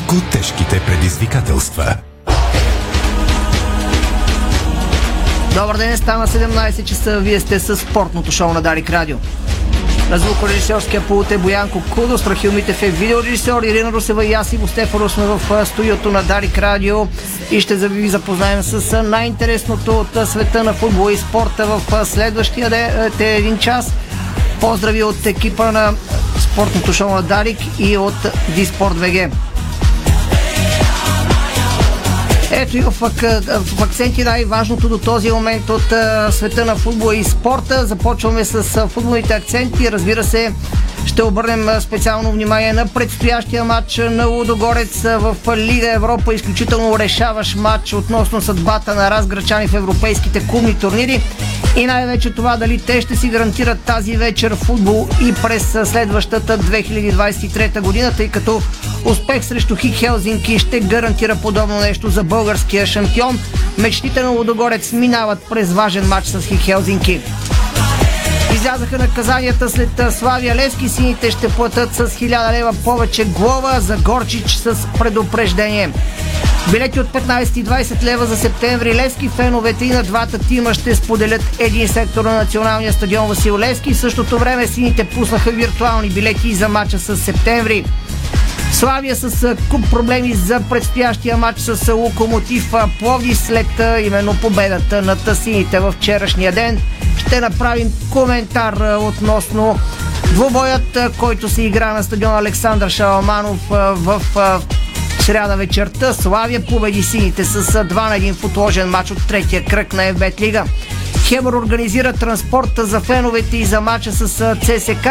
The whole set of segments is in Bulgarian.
леко тежките предизвикателства. Добър ден, стана 17 часа. Вие сте с спортното шоу на Дарик Радио. На звукорежисьорския пулт е Боянко Кудо, Страхил Митев е видеорежисьор, Ирина Русева и аз и Стефано сме в студиото на Дарик Радио и ще ви запознаем с най-интересното от света на футбола и спорта в следващия ден, един час. Поздрави от екипа на спортното шоу на Дарик и от Диспорт ВГ. Ето и в, акценти най-важното до този момент от света на футбола и спорта. Започваме с футболните акценти. Разбира се, ще обърнем специално внимание на предстоящия матч на Лудогорец в Лига Европа. Изключително решаващ матч относно съдбата на разграчани в европейските клубни турнири. И най-вече това дали те ще си гарантират тази вечер футбол и през следващата 2023 година, тъй като успех срещу Хик Хелзинки ще гарантира подобно нещо за българския шампион. Мечтите на Лудогорец минават през важен матч с Хик Хелзинки. Излязаха наказанията след Славия Левски. Сините ще платят с 1000 лева повече глава за Горчич с предупреждение. Билети от 15 и 20 лева за септември. Левски феновете и на двата тима ще споделят един сектор на националния стадион Васил Левски. В същото време сините пуснаха виртуални билети за матча с септември. Славия с куп проблеми за предстоящия матч с Локомотив Пловди след именно победата на тасините в вчерашния ден. Ще направим коментар относно двобоят, който се игра на стадион Александър Шаламанов в сряда вечерта. Славия победи сините с 2 на 1 в отложен матч от третия кръг на ФБ Лига. Хебър организира транспорта за феновете и за матча с ЦСК.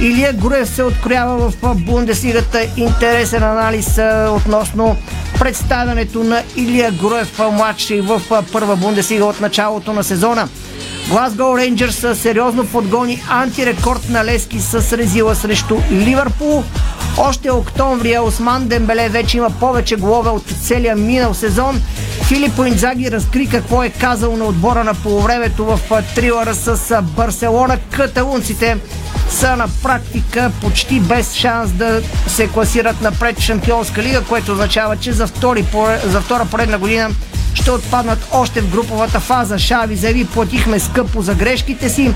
Илия Груев се откроява в Бундеслигата. Интересен анализ относно представянето на Илия Груев младши в първа Бундеслига от началото на сезона. Глазго Рейнджърс сериозно подгони антирекорд на Лески с резила срещу Ливърпул. Още октомври Осман Дембеле вече има повече голове от целия минал сезон. Филипо Инзаги разкри какво е казал на отбора на полувремето в трилъра с Барселона. Каталунците са на практика почти без шанс да се класират напред Шампионска лига, което означава, че за, втори, за втора поредна година ще отпаднат още в груповата фаза. Шави заяви, платихме скъпо за грешките си.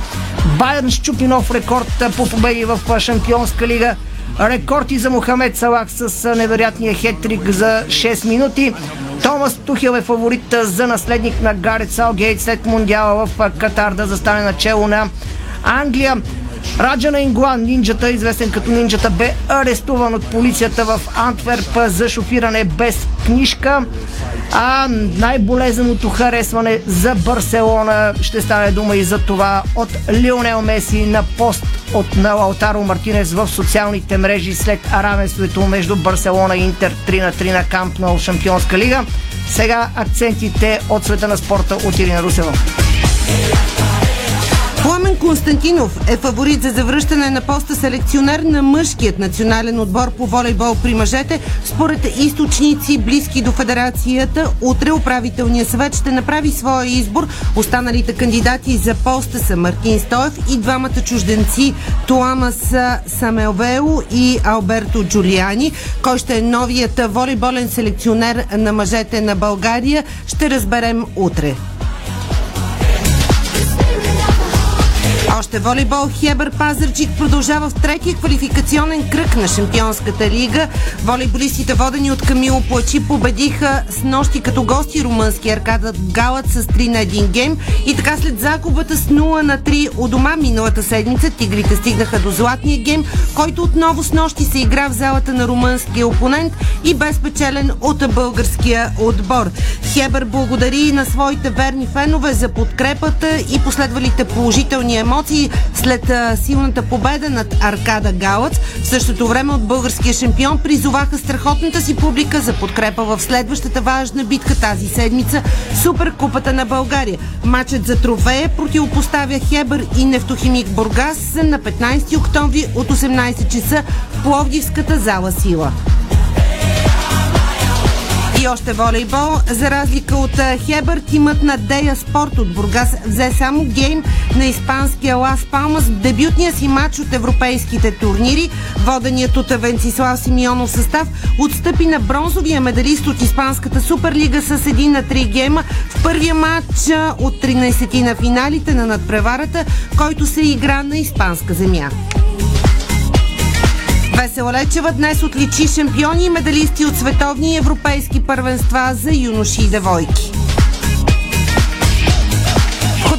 Байерн щупи нов рекорд по победи в Шампионска лига. Рекорд и за Мохамед Салах с невероятния хетрик за 6 минути. Томас Тухил е фаворит за наследник на Гарет Салгейт след мундиала в Катар да застане начало на Англия. Раджа на Ингуан, нинджата, известен като нинджата, бе арестуван от полицията в Антверп за шофиране без книжка. А най-болезненото харесване за Барселона ще стане дума и за това от Лионел Меси на пост от на Лаутаро Мартинес в социалните мрежи след равенството между Барселона и Интер 3 на 3 на Камп на Шампионска лига. Сега акцентите от света на спорта от Ирина Русева. Пламен Константинов е фаворит за завръщане на поста селекционер на мъжкият национален отбор по волейбол при мъжете. Според източници, близки до федерацията, утре управителният съвет ще направи своя избор. Останалите кандидати за поста са Мартин Стоев и двамата чужденци Туамас Самелвео и Алберто Джулиани. Кой ще е новият волейболен селекционер на мъжете на България, ще разберем утре. Още волейбол Хебър Пазарчик продължава в третия квалификационен кръг на Шампионската лига. Волейболистите водени от Камило Плачи победиха с нощи като гости румънски аркада Галът с 3 на 1 гейм и така след загубата с 0 на 3 у дома миналата седмица тигрите стигнаха до златния гейм, който отново с нощи се игра в залата на румънския опонент и без печелен от българския отбор. Хебър благодари на своите верни фенове за подкрепата и последвалите положителни емоции емоции след силната победа над Аркада Галъц. В същото време от българския шампион призоваха страхотната си публика за подкрепа в следващата важна битка тази седмица Суперкупата на България. Матчът за трофея противопоставя Хебър и нефтохимик Бургас на 15 октомври от 18 часа в Пловдивската зала Сила. И още волейбол. За разлика от Хебър, тимът на Дея Спорт от Бургас взе само гейм на испанския Лас Палмас в дебютния си матч от европейските турнири. Воденият от Венцислав Симеонов състав отстъпи на бронзовия медалист от Испанската суперлига с един на 3 гейма в първия матч от 13 на финалите на надпреварата, който се игра на испанска земя. Весела Лечева днес отличи шампиони и медалисти от световни и европейски първенства за юноши и девойки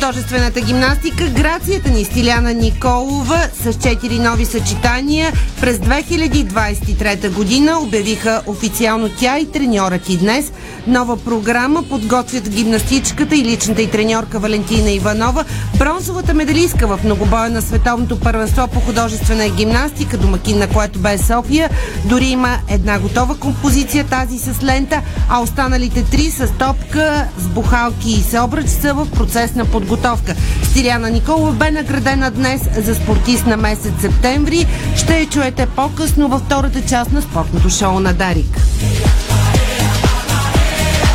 художествената гимнастика грацията ни Стиляна Николова с четири нови съчетания през 2023 година обявиха официално тя и треньорът и днес. Нова програма подготвят гимнастичката и личната и треньорка Валентина Иванова. Бронзовата медалистка в многобоя на световното първенство по художествена гимнастика, домакин на което бе София. Дори има една готова композиция, тази с лента, а останалите три с топка, с бухалки и съобръч са в процес на подготовка подготовка. Стиляна Николова бе наградена днес за спортист на месец септември. Ще я чуете по-късно във втората част на спортното шоу на Дарик.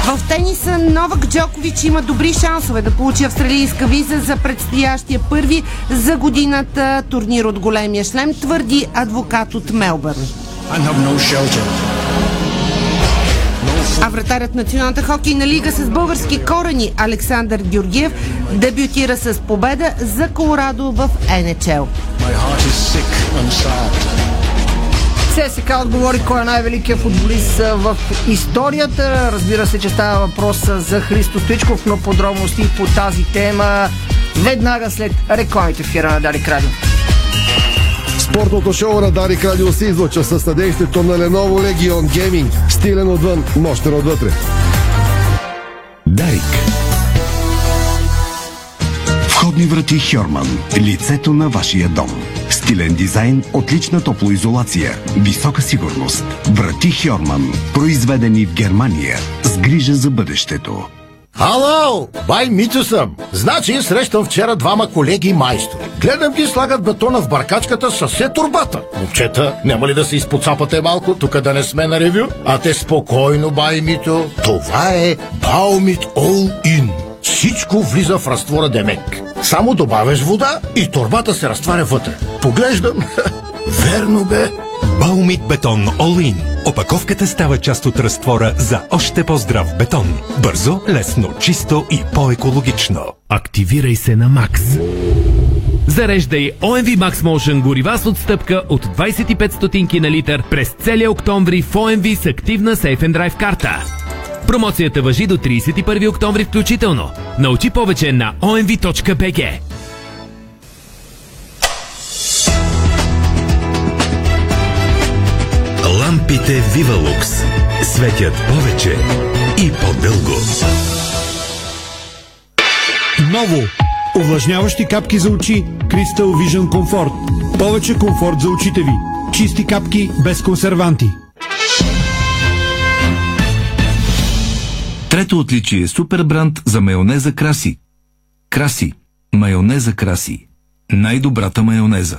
В тениса Новак Джокович има добри шансове да получи австралийска виза за предстоящия първи за годината турнир от големия шлем, твърди адвокат от Мелбърн. А вратарят Националната хокейна лига с български корени Александър Георгиев дебютира с победа за Колорадо в НЧЛ. ССК отговори кой е най-великият футболист в историята. Разбира се, че става въпрос за Христо Стоичков, но подробности по тази тема веднага след рекламите в Хира на Дарик Радио. Спортното шоу на Дарик Радио се излъчва със съдействието на Lenovo Legion Gaming. Стилен отвън, мощен отвътре. Дарик. Входни врати Хьорман. Лицето на вашия дом. Стилен дизайн, отлична топлоизолация, висока сигурност. Врати Хьорман. Произведени в Германия. С грижа за бъдещето. Ало, бай Митю съм. Значи срещам вчера двама колеги майстори. Гледам ги слагат бетона в баркачката с все турбата. Момчета, няма ли да се изпоцапате малко, тук да не сме на ревю? А те спокойно, бай Митю. Това е Баумит All In. Всичко влиза в разтвора Демек. Само добавяш вода и турбата се разтваря вътре. Поглеждам. Верно бе. Баумит бетон In. Опаковката става част от разтвора за още по-здрав бетон. Бързо, лесно, чисто и по-екологично. Активирай се на Макс. Зареждай OMV Max Motion горива с отстъпка от 25 стотинки на литър през целия октомври в OMV с активна Safe and Drive карта. Промоцията въжи до 31 октомври включително. Научи повече на omv.bg. Лампите Вивалукс светят повече и по-дълго. Ново! Увлажняващи капки за очи Crystal Vision Comfort. Повече комфорт за очите ви. Чисти капки без консерванти. Трето отличие е супер бранд за майонеза Краси. Краси. Майонеза Краси. Най-добрата майонеза.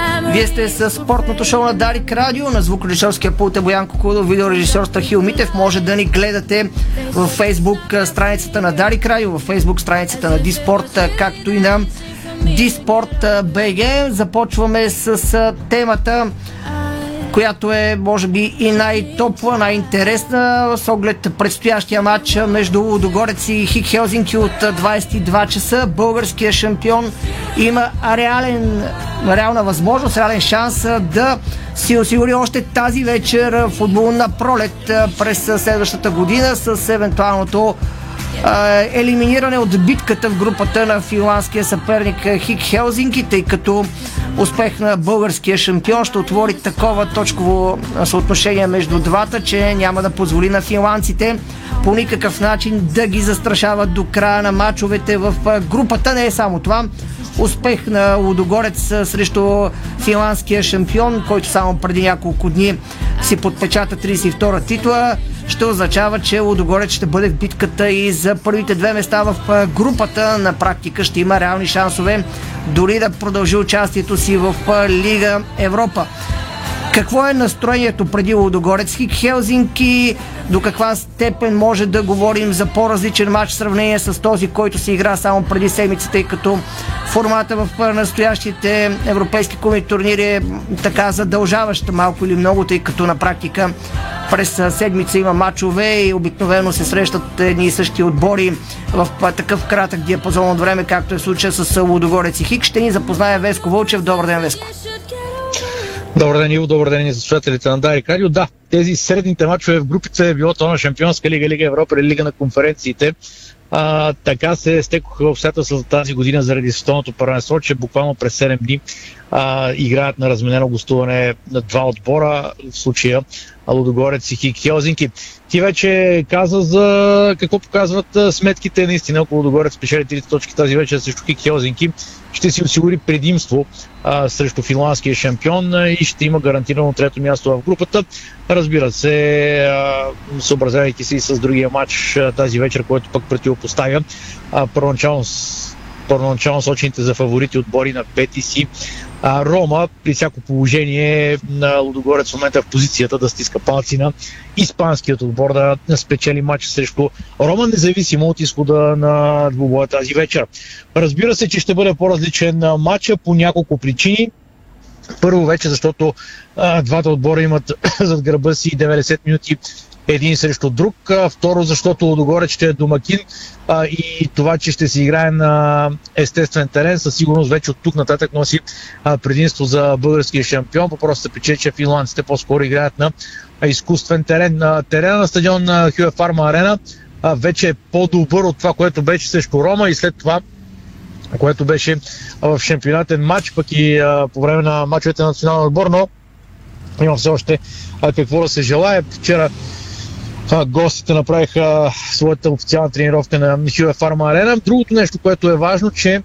Вие сте с спортното шоу на Дарик Радио, на звукорежисьорския пулт е Боян Кокудов, видеорежисьор Стахил Митев. Може да ни гледате в фейсбук страницата на Дарик Радио, в фейсбук страницата на Диспорт, както и на Диспорт БГ. Започваме с темата която е, може би, и най-топла, най-интересна с оглед предстоящия матч между Лудогорец и Хик Хелзинки от 22 часа. Българския шампион има реален, реална възможност, реален шанс да си осигури още тази вечер футболна пролет през следващата година с евентуалното елиминиране от битката в групата на финландския съперник Хик Хелзинки, тъй като успех на българския шампион ще отвори такова точково съотношение между двата, че няма да позволи на финландците по никакъв начин да ги застрашават до края на матчовете в групата. Не е само това. Успех на Лудогорец срещу финландския шампион, който само преди няколко дни си подпечата 32-та титла ще означава, че Лудогорец ще бъде в битката и за първите две места в групата. На практика ще има реални шансове дори да продължи участието си в Лига Европа. Какво е настроението преди Лудогорец? Хик Хелзинки до каква степен може да говорим за по-различен матч в сравнение с този, който се игра само преди седмицата, тъй като формата в настоящите европейски коми турнири е така задължаваща малко или много, тъй като на практика през седмица има матчове и обикновено се срещат едни и същи отбори в такъв кратък диапазон от време, както е случая с Лудогорец и Хик. Ще ни запознае Веско Вълчев. Добър ден, Веско. Добър ден, Иво. Добър ден и за слушателите на Дарик Радио. Да, тези средните мачове в групите е било то на Шампионска лига, Лига Европа или Лига на конференциите. А, така се стекоха обстоятелства тази година заради световното първенство, че буквално през 7 дни а, играят на разменено гостуване на два отбора, в случая Лудогорец и Хик Хелзинки. Ти вече каза за какво показват сметките. Наистина, ако Лудогорец спечели 3 точки тази вечер срещу Хик Хелзинки, ще си осигури предимство а, срещу финландския шампион и ще има гарантирано трето място в групата. Разбира се, а, съобразявайки се и с другия матч а, тази вечер, който пък противопоставя а, първоначално първоначално сочените за фаворити отбори на пети си а, Рома при всяко положение на Лудогорец в момента е в позицията да стиска палци на испанският отбор да спечели матч срещу Рома, независимо от изхода на двубоя тази вечер. Разбира се, че ще бъде по-различен матч по няколко причини. Първо вече, защото а, двата отбора имат зад гърба си 90 минути един срещу друг. Второ, защото Лодогорец ще е домакин а, и това, че ще се играе на естествен терен, със сигурност вече от тук нататък носи а, предимство за българския шампион. По просто причина, че финландците по-скоро играят на изкуствен терен. На терена на стадион на Хюе Фарма Арена вече е по-добър от това, което беше срещу Рома и след това което беше в шампионатен матч, пък и а, по време на матчовете на националния отбор, но има все още а, какво да се желая. Вчера гостите направиха своята официална тренировка на Хюе Фарма Арена. Другото нещо, което е важно, че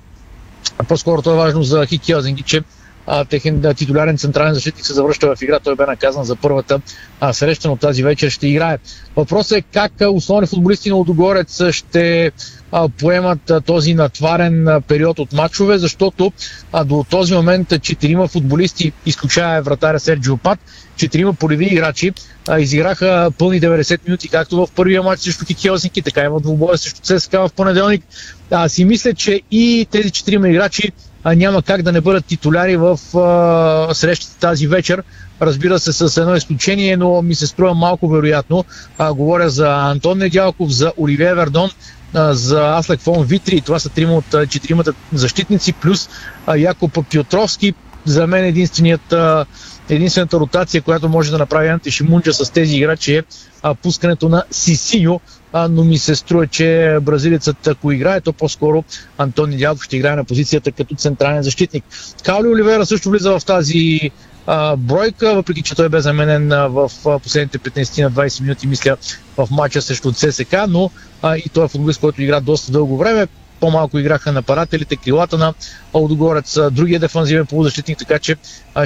по-скоро то е важно за Хики Озенги, че а, техен да, титулярен централен защитник се завръща в игра. Той бе наказан за първата а, среща, но тази вечер ще играе. Въпросът е как основни футболисти на Лодогорец ще а, поемат а, този натварен а, период от матчове, защото а, до този момент четирима футболисти, изключая вратаря Серджио Пат, четирима полеви играчи а, изиграха пълни 90 минути, както в първия матч срещу Хелсинки, така и в двубоя срещу ЦСКА в понеделник. А, си мисля, че и тези четирима играчи а, няма как да не бъдат титуляри в а, срещата тази вечер. Разбира се, с едно изключение, но ми се струва малко вероятно. А, говоря за Антон Недялков, за Оливия Вердон, за Аслек Фон Витри. Това са трима от четиримата защитници, плюс Якоб Пиотровски. За мен единственият единствената ротация, която може да направи Анте Шимунджа с тези играчи е пускането на Сисиньо, но ми се струва, че бразилецът, ако играе, то по-скоро Антони Дялков ще играе на позицията като централен защитник. Каули Оливера също влиза в тази а, бройка, въпреки че той бе заменен а, в а, последните 15 на 20 минути, мисля, в матча срещу ЦСК, но а, и той е футболист, който игра доста дълго време. По-малко играха нападателите, крилата на Олдогорец, другия дефанзивен полузащитник, така че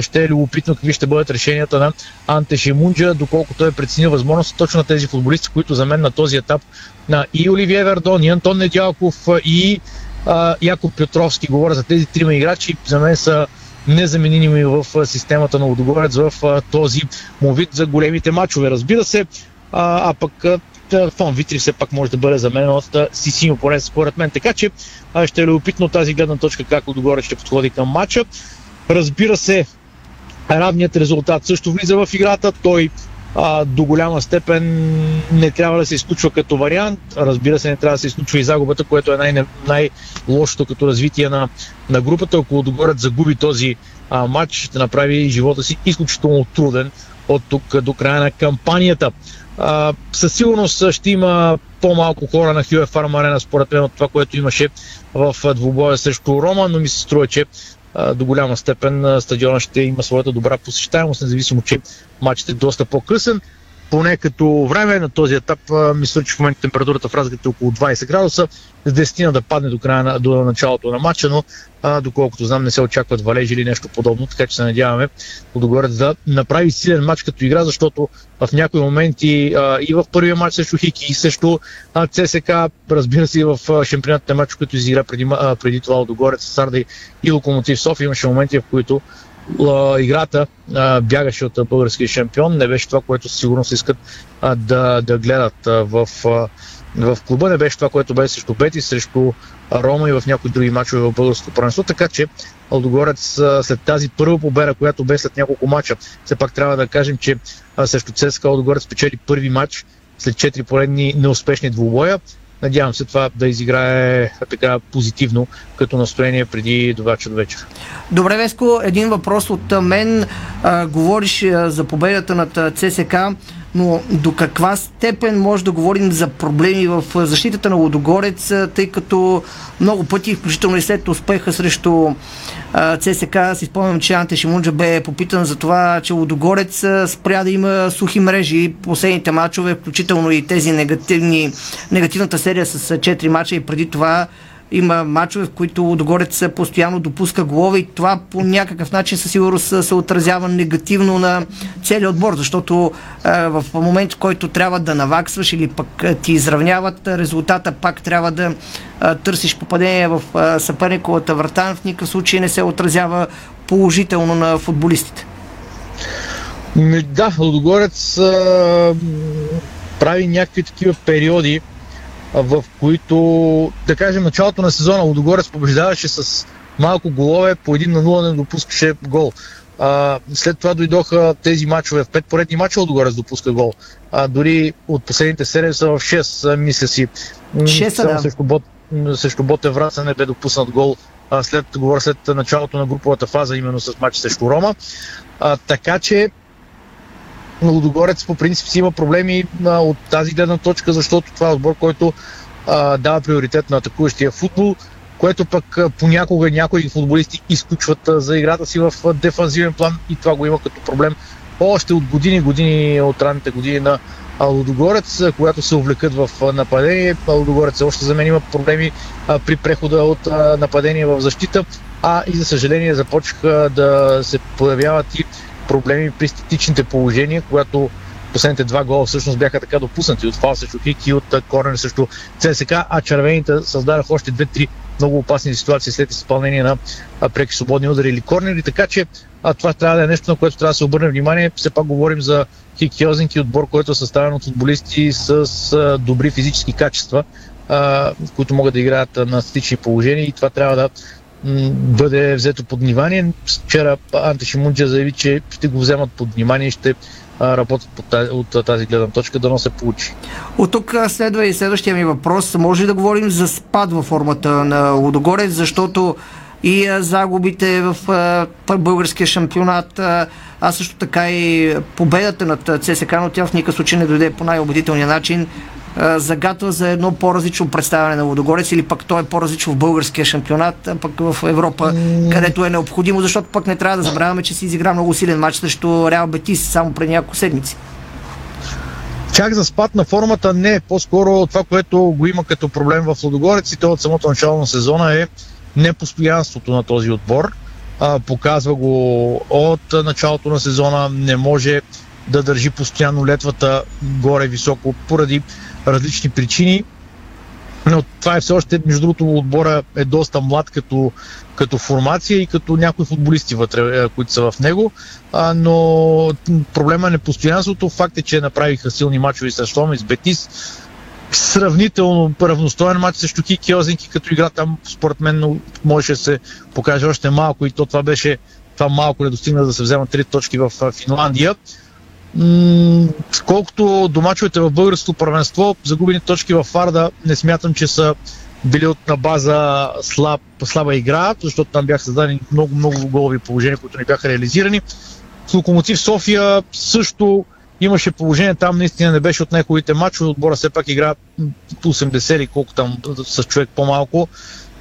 ще е любопитно какви ще бъдат решенията на Анте Шимунджа, доколко той е преценил възможност точно на тези футболисти, които за мен на този етап на и Оливие Вердон, и Антон Недялков, и а, Яков Петровски, говоря за тези трима играчи, за мен са незаменими в системата на Лудогорец в този му вид за големите матчове. Разбира се, а, а пък Фон Витри все пак може да бъде заменен от Сисиньо, поне според мен. Така че ще е любопитно тази гледна точка как отгоре ще подходи към матча. Разбира се, равният резултат също влиза в играта. Той а, до голяма степен не трябва да се изключва като вариант. Разбира се, не трябва да се изключва и загубата, което е най- най-лошото като развитие на, на групата. Ако Лудогорец загуби този а, матч, ще направи живота си изключително труден от тук до края на кампанията. А, със сигурност ще има по-малко хора на Фарм Арена, според мен, от това, което имаше в двубоя срещу Рома, но ми се струва, че до голяма степен стадиона ще има своята добра посещаемост, независимо, че матчът е доста по-късен поне като време на този етап, мисля, че в момента температурата в разликата е около 20 градуса, с 10 да падне до, края на, до началото на матча, но а, доколкото знам не се очакват валежи или нещо подобно, така че се надяваме Лудогорец да направи силен матч като игра, защото в някои моменти а, и в първия матч срещу Хики и също а, ЦСК, разбира се и в шампионатните матч, които изигра преди, а, преди това Лудогорец, Сарда и Локомотив София, имаше моменти, в които играта а, бягаше от българския шампион. Не беше това, което сигурно се искат а, да, да гледат а, в, а, в клуба. Не беше това, което беше срещу Бети, срещу Рома и в някои други мачове в българското първенство. Така че Алдогорец след тази първа победа, която бе след няколко мача, все пак трябва да кажем, че а, срещу ЦСКА Алдогорец печели първи матч след 4 поредни неуспешни двубоя. Надявам се това да изиграе така позитивно като настроение преди до вечер. Добре, Веско, един въпрос от мен. А, говориш а, за победата над ЦСК, но до каква степен може да говорим за проблеми в защитата на Лодогорец, тъй като много пъти, включително и след успеха срещу ЦСК, си спомням, че Анте Шимунджа бе попитан за това, че Лодогорец спря да има сухи мрежи последните мачове, включително и тези негативни, негативната серия с 4 мача и преди това има мачове, в които Лудогорец постоянно допуска голове и това по някакъв начин със сигурност се отразява негативно на целият отбор, защото е, в момент, в който трябва да наваксваш или пък ти изравняват резултата, пак трябва да е, търсиш попадение в е, съперниковата врата, в никакъв случай не се отразява положително на футболистите. Да, Лудогорец прави някакви такива периоди, в които, да кажем, началото на сезона Лудогорец побеждаваше с малко голове, по един на 0 не допускаше гол. А, след това дойдоха тези мачове, в пет поредни мача Лудогорец допуска гол. А, дори от последните серии са в 6, мисля си. 6 да. Срещу, Бот, срещу Боте Враца не бе допуснат гол а, след, говоря след началото на груповата фаза, именно с матч срещу Рома. А, така че Лудогорец по принцип си има проблеми а, от тази гледна точка, защото това е отбор, който а, дава приоритет на атакуващия футбол, което пък а, понякога някои футболисти изключват а, за играта си в а, дефанзивен план и това го има като проблем още от години, години, от ранните години на Лудогорец, когато се увлекат в нападение. Лудогорец още за мен има проблеми а, при прехода от а, нападение в защита, а и за съжаление започнаха да се появяват и проблеми при статичните положения, когато последните два гола всъщност бяха така допуснати. От фал срещу Хик и от корнер срещу ЦСК, а червените създадаха още две-три много опасни ситуации след изпълнение на преки свободни удари или корнери, така че а, това трябва да е нещо, на което трябва да се обърне внимание. Все пак говорим за Хик Хелзинки, отбор, който е съставен от футболисти с добри физически качества, които могат да играят на статични положения. И това трябва да бъде взето под внимание. Вчера Анте Шимунджа заяви, че ще го вземат под внимание и ще работят от тази гледна точка, да но се получи. От тук следва и следващия ми въпрос. Може ли да говорим за спад във формата на Лудогорец, защото и загубите в българския шампионат, а също така и победата над ЦСК, но тя в никакъв случай не дойде по най-убедителния начин загатва за едно по-различно представяне на Водогорец или пък той е по-различно в българския шампионат, а пък в Европа, където е необходимо, защото пък не трябва да забравяме, че си изигра много силен матч срещу Реал Бетис само преди няколко седмици. Чак за спад на формата не. По-скоро това, което го има като проблем в Лодогорец и то от самото начало на сезона е непостоянството на този отбор. А, показва го от началото на сезона. Не може да държи постоянно летвата горе-високо поради различни причини. Но това е все още, между другото, отбора е доста млад като, като формация и като някои футболисти вътре, които са в него. А, но проблема е непостоянството. Факт е, че направиха силни мачове с Ромис с Бетис. Сравнително равностоен матч срещу Кики Озинки, като игра там, според мен, можеше да се покаже още малко и то това беше това малко не достигна да се вземат три точки в Финландия. Колкото до мачовете в българското първенство, загубени точки в Фарда не смятам, че са били от на база слаб, слаба игра, защото там бяха създадени много, много голови положения, които не бяха реализирани. С Локомотив София също имаше положение, там наистина не беше от неговите мачове, отбора все пак игра 80 или колко там с човек по-малко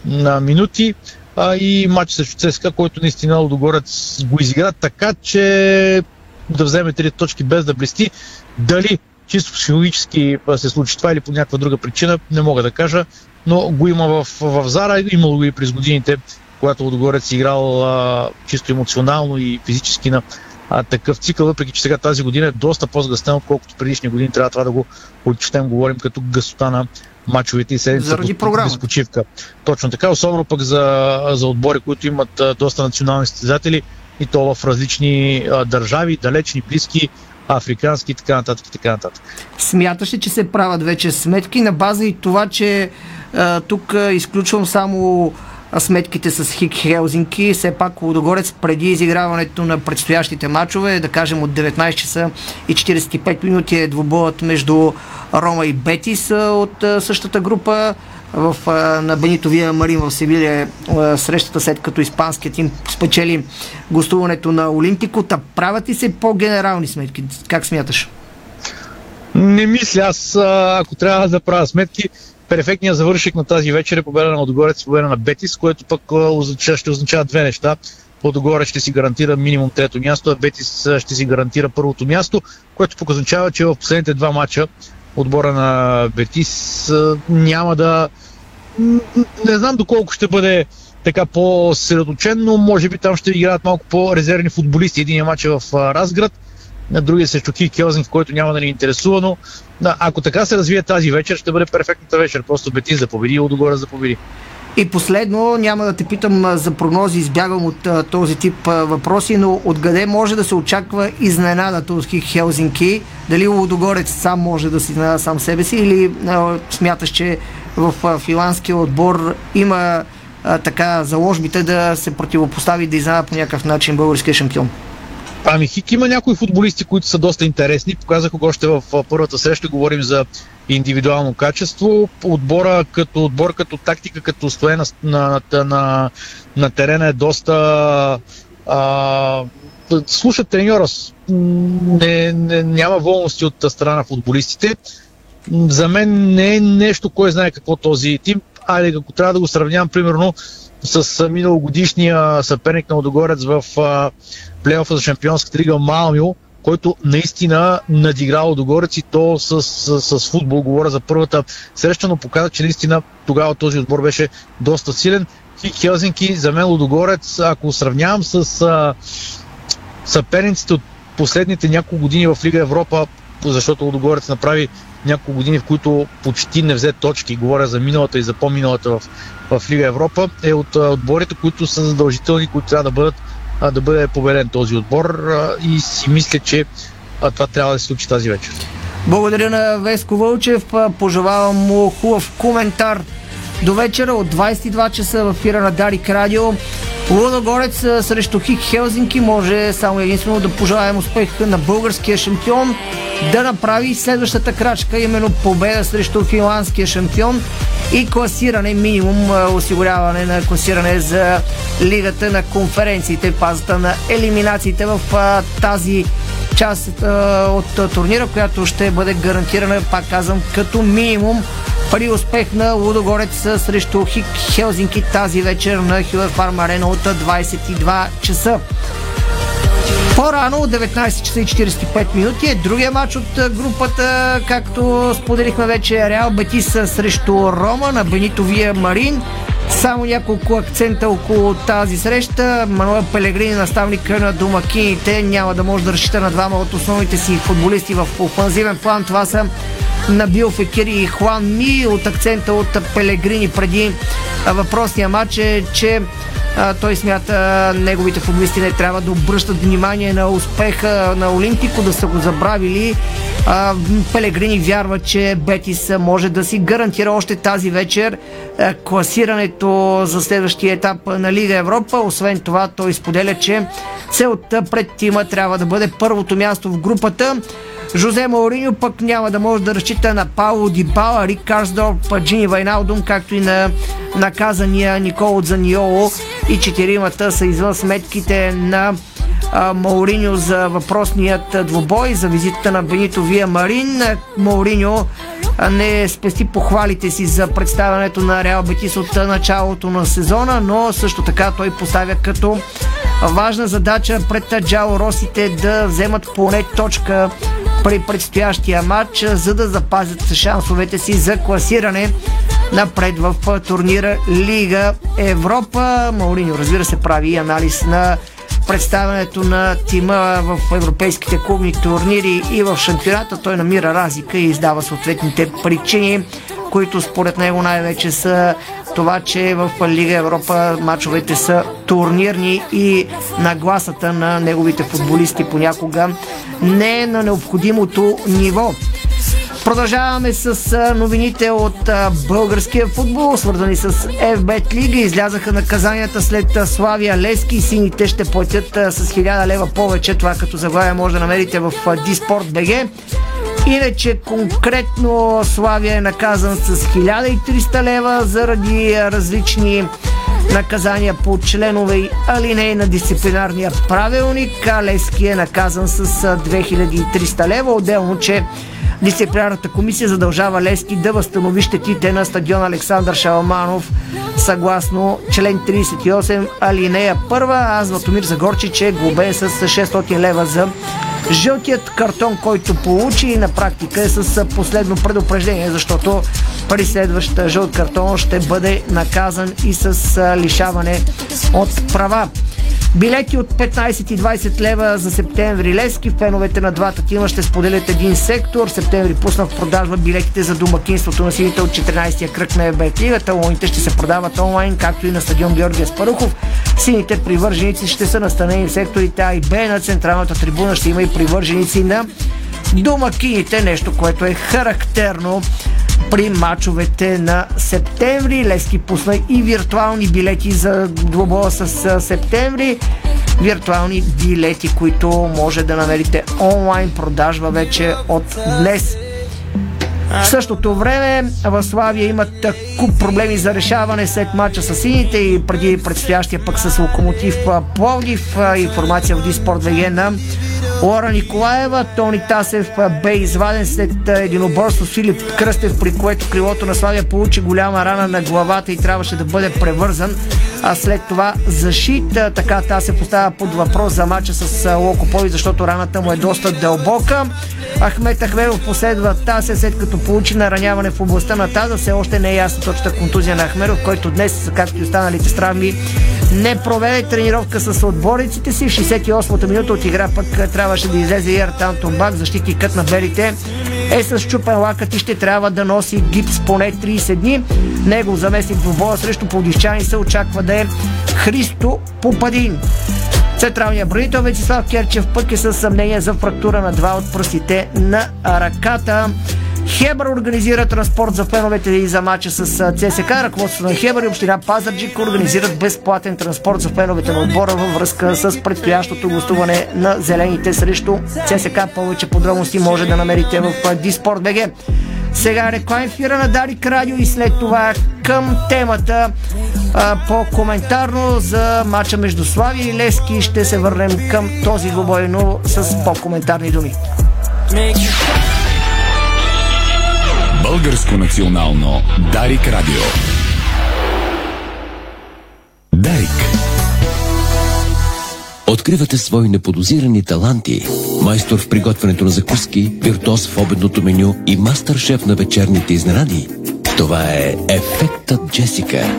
на минути. А, и матч срещу ЦСКА, който наистина Лудогорец го изигра. Така, че да вземе три точки без да блести. Дали чисто психологически се случи това или по някаква друга причина, не мога да кажа, но го има в, в Зара, имало го и през годините, когато Лудогорец е играл а, чисто емоционално и физически на а, такъв цикъл, въпреки че сега тази година е доста по-сгъстен, отколкото предишни години. Трябва това да го отчетем, говорим като гъстота на мачовете и седмица Заради без почивка. Точно така, особено пък за, за отбори, които имат а, доста национални състезатели и то в различни а, държави, далечни, близки, африкански и така нататък и така нататък. Смяташ ли, че се правят вече сметки на база и това, че а, тук изключвам само сметките с Хик Хелзинки. Все пак Лудогорец преди изиграването на предстоящите матчове, да кажем от 19 часа и 45 минути е двубоят между Рома и Бетис от същата група в, на Бенито Вия Марин в Севилия срещата след като испанският им спечели гостуването на Олимпико. Та правят ли се по-генерални сметки? Как смяташ? Не мисля. Аз, ако трябва да правя сметки, перфектният завършик на тази вечер е победа на Лодогорец, победа на Бетис, което пък ще означава две неща. Лодогорец ще си гарантира минимум трето място, а Бетис ще си гарантира първото място, което пък че в последните два мача отбора на Бетис няма да... Не знам доколко ще бъде така по-средоточен, но може би там ще играят малко по-резервни футболисти. Един матч е в Разград, на другия срещу Ки Келзинг, който няма да ни интересува, но да, ако така се развие тази вечер, ще бъде перфектната вечер. Просто Бетис да победи и да победи. И последно, няма да те питам за прогнози, избягам от този тип въпроси, но откъде може да се очаква изненадата от Хелзинки? Дали Лудогорец сам може да си изненада сам себе си или смяташ, че в филанския отбор има а, така заложбите да се противопостави да изненада по някакъв начин българския шампион? Ами Хик има някои футболисти, които са доста интересни. Показах го още в първата среща. Говорим за индивидуално качество. Отбора като отбор, като тактика, като стое на, на, на, на терена е доста а, слушат треньора. Не, не, няма волности от страна на футболистите. За мен не е нещо, кой знае какво този тим. Айде, ако трябва да го сравнявам, примерно, с миналогодишния съперник на Одогорец в плейофа за Шампионската лига Малмио, който наистина надигра Одогорец и то с, с, с футбол. Говоря за първата среща, но показа, че наистина тогава този отбор беше доста силен. Хелзинки, за мен Лудогорец, ако сравнявам с а, съперниците от последните няколко години в Лига Европа, защото Лудогорец направи няколко години, в които почти не взе точки, говоря за миналата и за по-миналата в, в Лига Европа, е от отборите, които са задължителни, които трябва да бъдат да бъде победен този отбор и си мисля, че това трябва да се случи тази вечер. Благодаря на Веско Вълчев. Пожелавам му хубав коментар до вечера от 22 часа в ефира на Дарик Радио. Лудогорец срещу Хик Хелзинки може само единствено да пожелаем успех на българския шампион да направи следващата крачка, именно победа срещу финландския шампион и класиране, минимум осигуряване на класиране за лигата на конференциите, фазата на елиминациите в тази част от турнира, която ще бъде гарантирана, пак казвам, като минимум при успех на Лудогорец срещу Хик Хелзинки тази вечер на Хилер Фарм Арена от 22 часа. По-рано, 19 часа и 45 минути, е другия матч от групата, както споделихме вече, Реал Бетис срещу Рома на Бенито Вия Марин. Само няколко акцента около тази среща. Мануел Пелегрини, наставника на домакините, няма да може да разчита на двама от основните си футболисти в офанзивен план. Това са Набил Фекир и Хуан Ми. От акцента от Пелегрини преди въпросния матч е, че той смята неговите футболисти не трябва да обръщат внимание на успеха на Олимпико, да са го забравили Пелегрини вярва, че Бетис може да си гарантира още тази вечер класирането за следващия етап на Лига Европа. Освен това, той споделя, че целта пред тима трябва да бъде първото място в групата. Жозе Мауриньо пък няма да може да разчита на Пауло Дибала, Рик Карсдорп, Джини Вайналдум, както и на наказания Николо Заниоло и четиримата са извън сметките на Мауриньо за въпросният двубой, за визитата на Бенито Вия Марин. Мауриньо не спести похвалите си за представянето на Реал Бетис от началото на сезона, но също така той поставя като важна задача пред Джао Росите да вземат поне точка при предстоящия матч, за да запазят шансовете си за класиране напред в турнира Лига Европа. Мауриньо, разбира се, прави анализ на представянето на тима в европейските клубни турнири и в шампионата. Той намира разлика и издава съответните причини, които според него най-вече са това, че в Лига Европа мачовете са турнирни и нагласата на неговите футболисти понякога не е на необходимото ниво. Продължаваме с новините от българския футбол, свързани с FBET Лига. Излязаха наказанията след Славия Лески и сините ще платят с 1000 лева повече. Това като заглавие може да намерите в Диспорт БГ. Иначе конкретно Славия е наказан с 1300 лева заради различни наказания по членове и алинеи на дисциплинарния правилник. Лески е наказан с 2300 лева. Отделно, че Дисциплинарната комисия задължава Лески да възстанови щетите на стадион Александър Шаламанов съгласно член 38 алинея 1. Аз Златомир Загорчич е глобен с 600 лева за жълтият картон, който получи на практика е с последно предупреждение, защото при следващ жълт картон ще бъде наказан и с лишаване от права. Билети от 15 и 20 лева за септември Лески. Феновете на двата тима ще споделят един сектор. Септември пусна в продажба билетите за домакинството на силите от 14-я кръг на ЕБТ Лигата. Лоните ще се продават онлайн, както и на стадион Георгия Спарухов. Сините привърженици ще са настанени в секторите А и Б. На централната трибуна ще има и привърженици на домакините, нещо, което е характерно при мачовете на септември. Лески пусна и виртуални билети за двобоя с септември. Виртуални билети, които може да намерите онлайн продажба вече от днес. В същото време в Славия имат куп проблеми за решаване след мача с сините и преди предстоящия пък с Локомотив Пловдив. Информация в Диспорт ВГ на Лора Николаева, Тони Тасев бе изваден след единоборство с Филип Кръстев, при което крилото на Славия получи голяма рана на главата и трябваше да бъде превързан, а след това защит. Така та се поставя под въпрос за мача с Локопови, защото раната му е доста дълбока. Ахмет Ахмедов последва Тася, след като получи нараняване в областта на таза. Все още не е ясна точната контузия на Ахмедов, който днес, както и останалите страни, не проведе тренировка с отборниците си. В 68-та минута от игра пък трябваше да излезе и Артан Томбак, защитникът на белите е с чупен лакът и ще трябва да носи гипс поне 30 дни. Него заместник в боя срещу плодивчани се очаква да е Христо Попадин. Централният бронител Вецислав Керчев пък е със съмнение за фрактура на два от пръстите на ръката. Хебър организира транспорт за феновете и за мача с ЦСК. Ръководството на Хебър и община Пазарджик организират безплатен транспорт за феновете на отбора във връзка с предстоящото гостуване на зелените срещу ЦСК. Повече подробности може да намерите в Диспорт БГ. Сега реклам ефира на Дарик Радио и след това към темата а, по коментарно за мача между Слави и Лески ще се върнем към този двубой, но с по-коментарни думи. Българско национално Дарик Радио. Дарик. Откривате свои неподозирани таланти. Майстор в приготвянето на закуски, виртуоз в обедното меню и мастър-шеф на вечерните изненади. Това е Ефектът Джесика.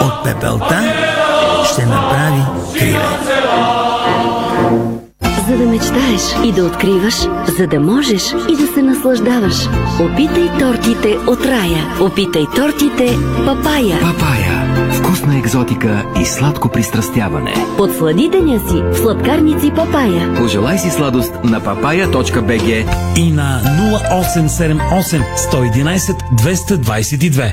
От пепелта ще направи криле. За да мечтаеш и да откриваш, за да можеш и да се наслаждаваш. Опитай тортите от рая. Опитай тортите Папая. Папая. Вкусна екзотика и сладко пристрастяване. Подслади деня си в сладкарници Папая. Пожелай си сладост на papaya.bg и на 0878 111 222.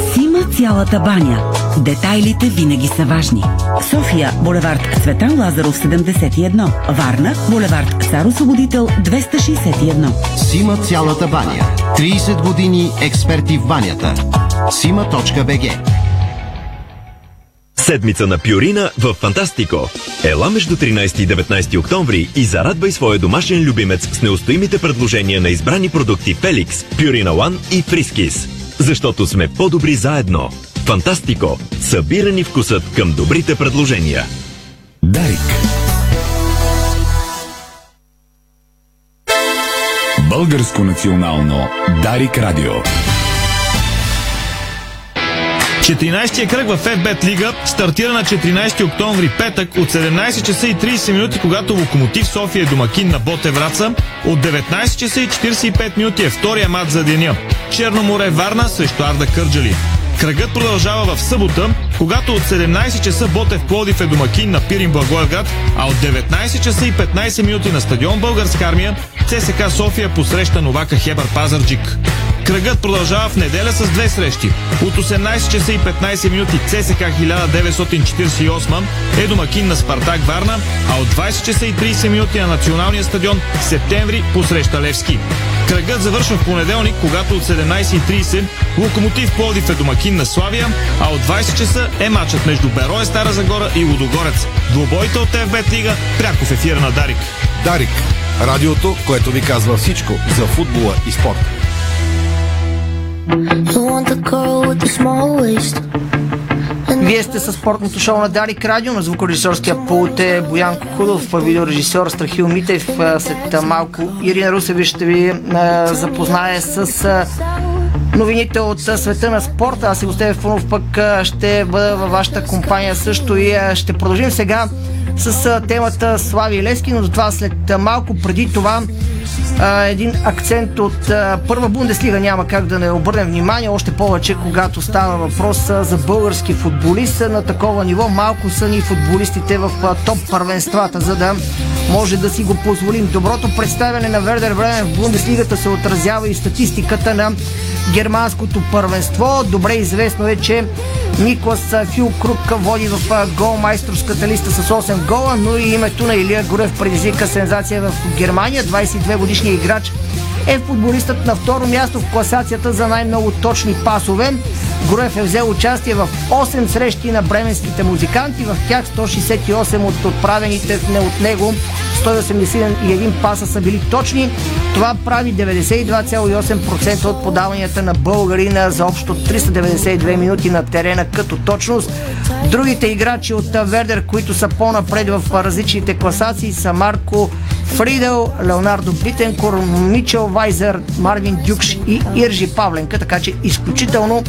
Цялата баня. Детайлите винаги са важни. София, булевард Цветан Лазаров 71. Варна, булевард Цар Освободител 261. Сима цялата баня. 30 години експерти в банята. Сима.бг Седмица на Пюрина в Фантастико. Ела между 13 и 19 октомври и зарадвай своя домашен любимец с неустоимите предложения на избрани продукти Феликс, Пюрина One и Фрискис. Защото сме по-добри заедно. Фантастико. Събирани вкусът към добрите предложения. Дарик. Българско национално Дарик Радио. 14-я кръг в FBET Лига стартира на 14 октомври петък от 17 часа и 30 минути, когато Локомотив София е домакин на Боте Враца. От 19 часа и 45 минути е втория мат за деня. Черноморе Варна срещу Арда Кърджали. Кръгът продължава в събота, когато от 17 часа Ботев Плодив е домакин на Пирин Благоевград, а от 19 часа и 15 минути на стадион Българска армия ЦСК София посреща Новака Хебър Пазарджик. Кръгът продължава в неделя с две срещи. От 18 часа и 15 минути ЦСК 1948 е домакин на Спартак Варна, а от 20 часа и 30 минути на националния стадион Септември посреща Левски. Кръгът завършва в понеделник, когато от 17.30 Локомотив Плодив е домакин на Славия, а от 20 часа е матчът между Берое Стара Загора и Лудогорец. Двобойте от ФБ Лига, пряко в ефира на Дарик. Дарик. Радиото, което ви казва всичко за футбола и спорта. Вие сте със спортното шоу на Дарик Радио, на звукорежисорския пулт е Боян Кокудов, видеорежисьор Страхил Митев. След малко Ирина Русеви ще ви запознае с новините от света на спорта. Аз и Гостев Фунов пък ще бъда във вашата компания също и ще продължим сега с темата Слави Лески, но за това след малко преди това един акцент от първа Бундеслига няма как да не обърнем внимание, още повече когато става въпрос за български футболист на такова ниво. Малко са ни футболистите в топ първенствата, за да може да си го позволим. Доброто представяне на Вердер Бремен в Бундеслигата се отразява и статистиката на германското първенство. Добре известно е, че Никлас Фил Крупка води в гол майсторската листа с 8 гола, но и името на Илия Горев предизвика сензация в Германия. 22 годишният играч е футболистът на второ място в класацията за най-много точни пасове. Гроев е взел участие в 8 срещи на бременските музиканти, в тях 168 от отправените от него 181 паса са били точни. Това прави 92,8% от подаванията на българина за общо 392 минути на терена като точност. Другите играчи от Вердер, които са по-напред в различните класации са Марко Фридел, Леонардо Битенкор, Мичел Вайзер, Марвин Дюкш и Иржи Павленка, така че изключително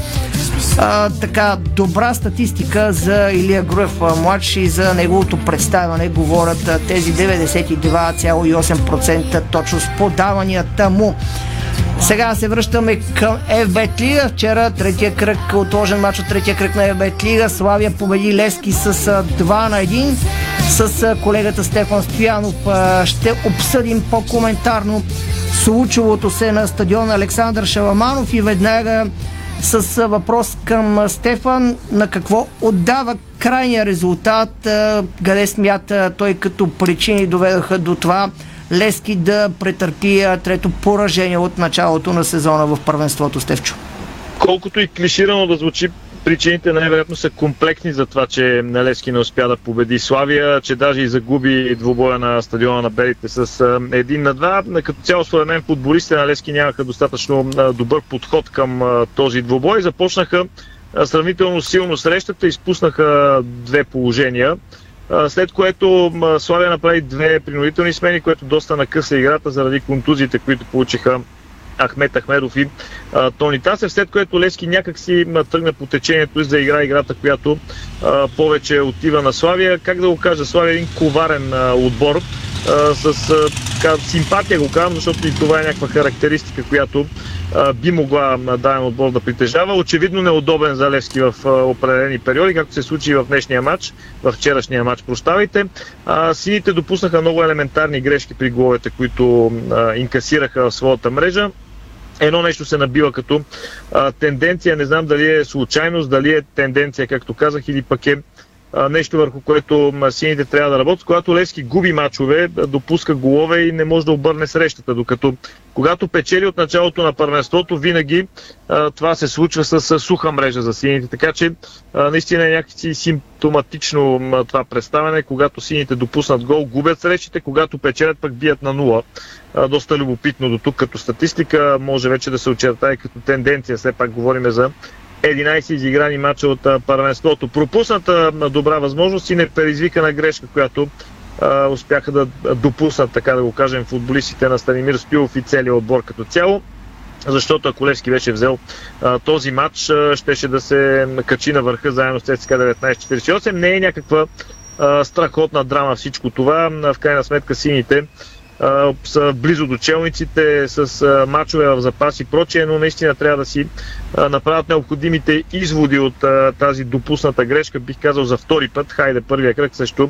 а, така добра статистика за Илия Груев младши и за неговото представяне говорят тези 92,8% точно с подаванията му. Сега се връщаме към FBET Лига. Вчера третия кръг, отложен матч от третия кръг на FBET Лига. Славия победи Лески с 2 на 1. С колегата Стефан Стоянов ще обсъдим по-коментарно случилото се на стадион Александър Шаламанов и веднага с въпрос към Стефан. На какво отдава крайния резултат? Къде смята той като причини доведаха до това Лески да претърпи трето поражение от началото на сезона в първенството Стевчо? Колкото и клиширано да звучи, причините най-вероятно са комплексни за това, че Лески не успя да победи Славия, че даже и загуби двубоя на стадиона на Белите с един на два. Като цяло, според мен, футболистите на Лески нямаха достатъчно добър подход към този двубой. Започнаха сравнително силно срещата, изпуснаха две положения. След което Славия направи две принудителни смени, което доста накъса играта заради контузиите, които получиха Ахмет Ахмедов и а, Тони Тасев, след което Лески някак си тръгна по течението и заигра играта, която а, повече отива на Славия. Как да го кажа, Славия е един коварен а, отбор, с а, така, симпатия го казвам, защото и това е някаква характеристика, която а, би могла даден отбор да притежава. Очевидно неудобен за Левски в а, определени периоди, както се случи в днешния матч, в вчерашния матч, прощавайте. А, сините допуснаха много елементарни грешки при головете, които а, инкасираха в своята мрежа едно нещо се набива като а, тенденция, не знам дали е случайност, дали е тенденция, както казах, или пък е нещо върху което сините трябва да работят. Когато Левски губи мачове, допуска голове и не може да обърне срещата, докато когато печели от началото на първенството, винаги а, това се случва с, с суха мрежа за сините. Така че а, наистина е някакси симптоматично а, това представяне. Когато сините допуснат гол, губят срещите, когато печелят, пък бият на нула. А, доста любопитно до тук като статистика. Може вече да се очертае като тенденция. Все пак говорим за 11 изиграни мача от първенството. Пропусната добра възможност и не предизвикана грешка, която а, успяха да допуснат, така да го кажем, футболистите на Станимир Спилов и целият отбор като цяло. Защото ако Левски беше взел а, този матч, а, щеше да се качи на върха заедно с ЦСКА 1948. Не е някаква а, страхотна драма всичко това. В крайна сметка сините са близо до челниците, с а, мачове в запас и прочее, но наистина трябва да си а, направят необходимите изводи от а, тази допусната грешка. Бих казал за втори път, хайде първия кръг срещу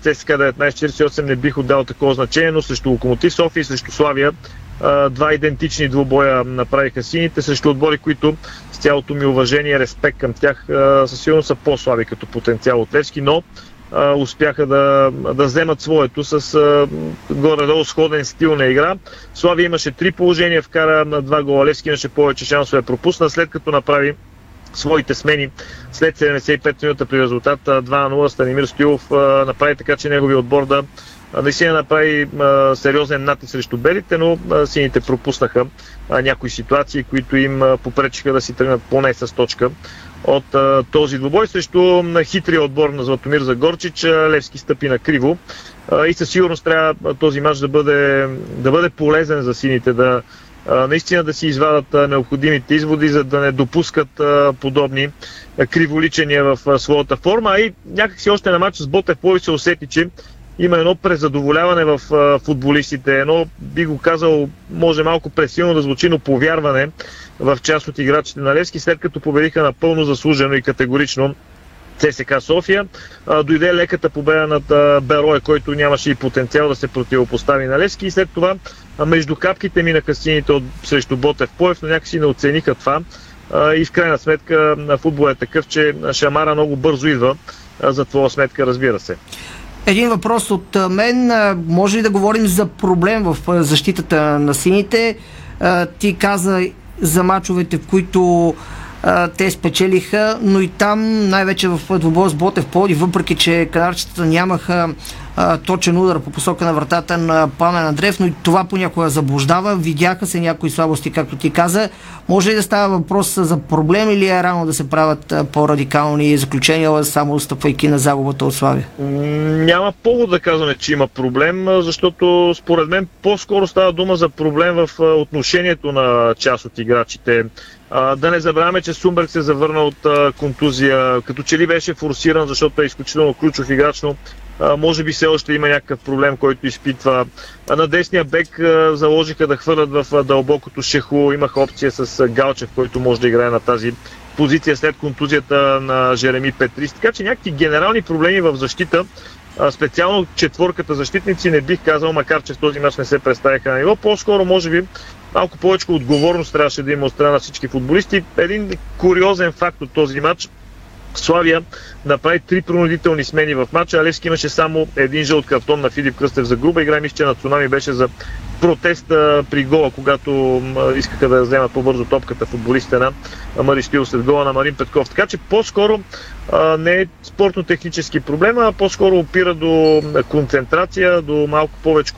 ЦСКА 1948 не бих отдал такова значение, но срещу Локомотив София и срещу Славия два идентични двубоя направиха сините срещу отбори, които с цялото ми уважение респект към тях със сигурност са по-слаби като потенциал от Левски, но успяха да, да вземат своето с а, горе-долу сходен стил на игра. Слави имаше три положения, вкара на два гола. Левски имаше повече шансове пропусна, след като направи своите смени след 75 минута при резултат 2-0 Станимир Стоилов направи така, че неговия отбор да наистина направи а, сериозен натиск срещу белите, но а, сините пропуснаха а, някои ситуации, които им попречиха да си тръгнат поне с точка от а, този двубой срещу хитрия отбор на Златомир Загорчич. Левски стъпи на криво а, и със сигурност трябва този матч да бъде, да бъде полезен за сините, да а, наистина да си извадат необходимите изводи, за да не допускат подобни криволичения в своята форма. А и някакси още на матч с Ботев Плови се усети, че има едно презадоволяване в футболистите, едно, би го казал, може малко пресилно да звучи, но повярване в част от играчите на Левски, след като победиха напълно заслужено и категорично ЦСК София. Дойде леката победа над Берое, който нямаше и потенциал да се противопостави на Левски и след това между капките минаха сините от, срещу Ботев Поев, но някакси не оцениха това. И в крайна сметка футбол е такъв, че Шамара много бързо идва за твоя сметка, разбира се. Един въпрос от мен. Може ли да говорим за проблем в защитата на сините? Ти каза за мачовете, в които те спечелиха, но и там, най-вече в двобой с Ботев Поди, въпреки че канарчетата нямаха точен удар по посока на вратата на Пламен Андрев, но и това понякога заблуждава. Видяха се някои слабости, както ти каза. Може ли да става въпрос за проблем или е рано да се правят по-радикални заключения, само стъпвайки на загубата от Славия? Няма повод да казваме, че има проблем, защото според мен по-скоро става дума за проблем в отношението на част от играчите. Да не забравяме, че Сумберг се завърна от контузия, като че ли беше форсиран, защото е изключително ключов играч, но може би все още има някакъв проблем, който изпитва. На десния бек заложиха да хвърлят в дълбокото шеху. Имаха опция с Галчев, който може да играе на тази позиция след контузията на Жереми Петрис. Така че някакви генерални проблеми в защита специално четворката защитници не бих казал, макар че в този мач не се представяха на ниво. По-скоро, може би, малко повече отговорност трябваше да има от страна на всички футболисти. Един куриозен факт от този матч Славия направи три принудителни смени в матча. Алевски имаше само един жълт картон на Филип Кръстев за груба игра. Мисля, че на Цунами беше за протеста при гола, когато искаха да вземат по-бързо топката футболистите на Мари Штил след гола на Марин Петков. Така че по-скоро а, не е спортно-технически проблем, а по-скоро опира до концентрация, до малко повече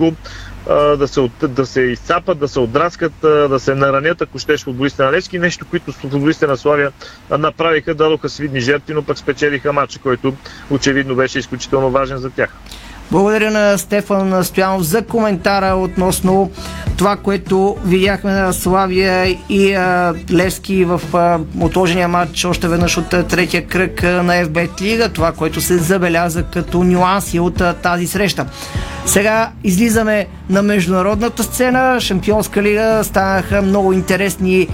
да се, да се изцапат, да се отраскат, да се наранят, ако щеш футболистите на Левски. Нещо, които футболистите на Славия направиха, дадоха свидни жертви, но пък спечелиха матча, който очевидно беше изключително важен за тях. Благодаря на Стефан Стоянов за коментара относно това, което видяхме на Славия и а, Левски в а, отложения матч още веднъж от третия кръг на FBT Лига, това, което се забеляза като нюанси от а, тази среща. Сега излизаме на международната сцена. Шампионска лига станаха много интересни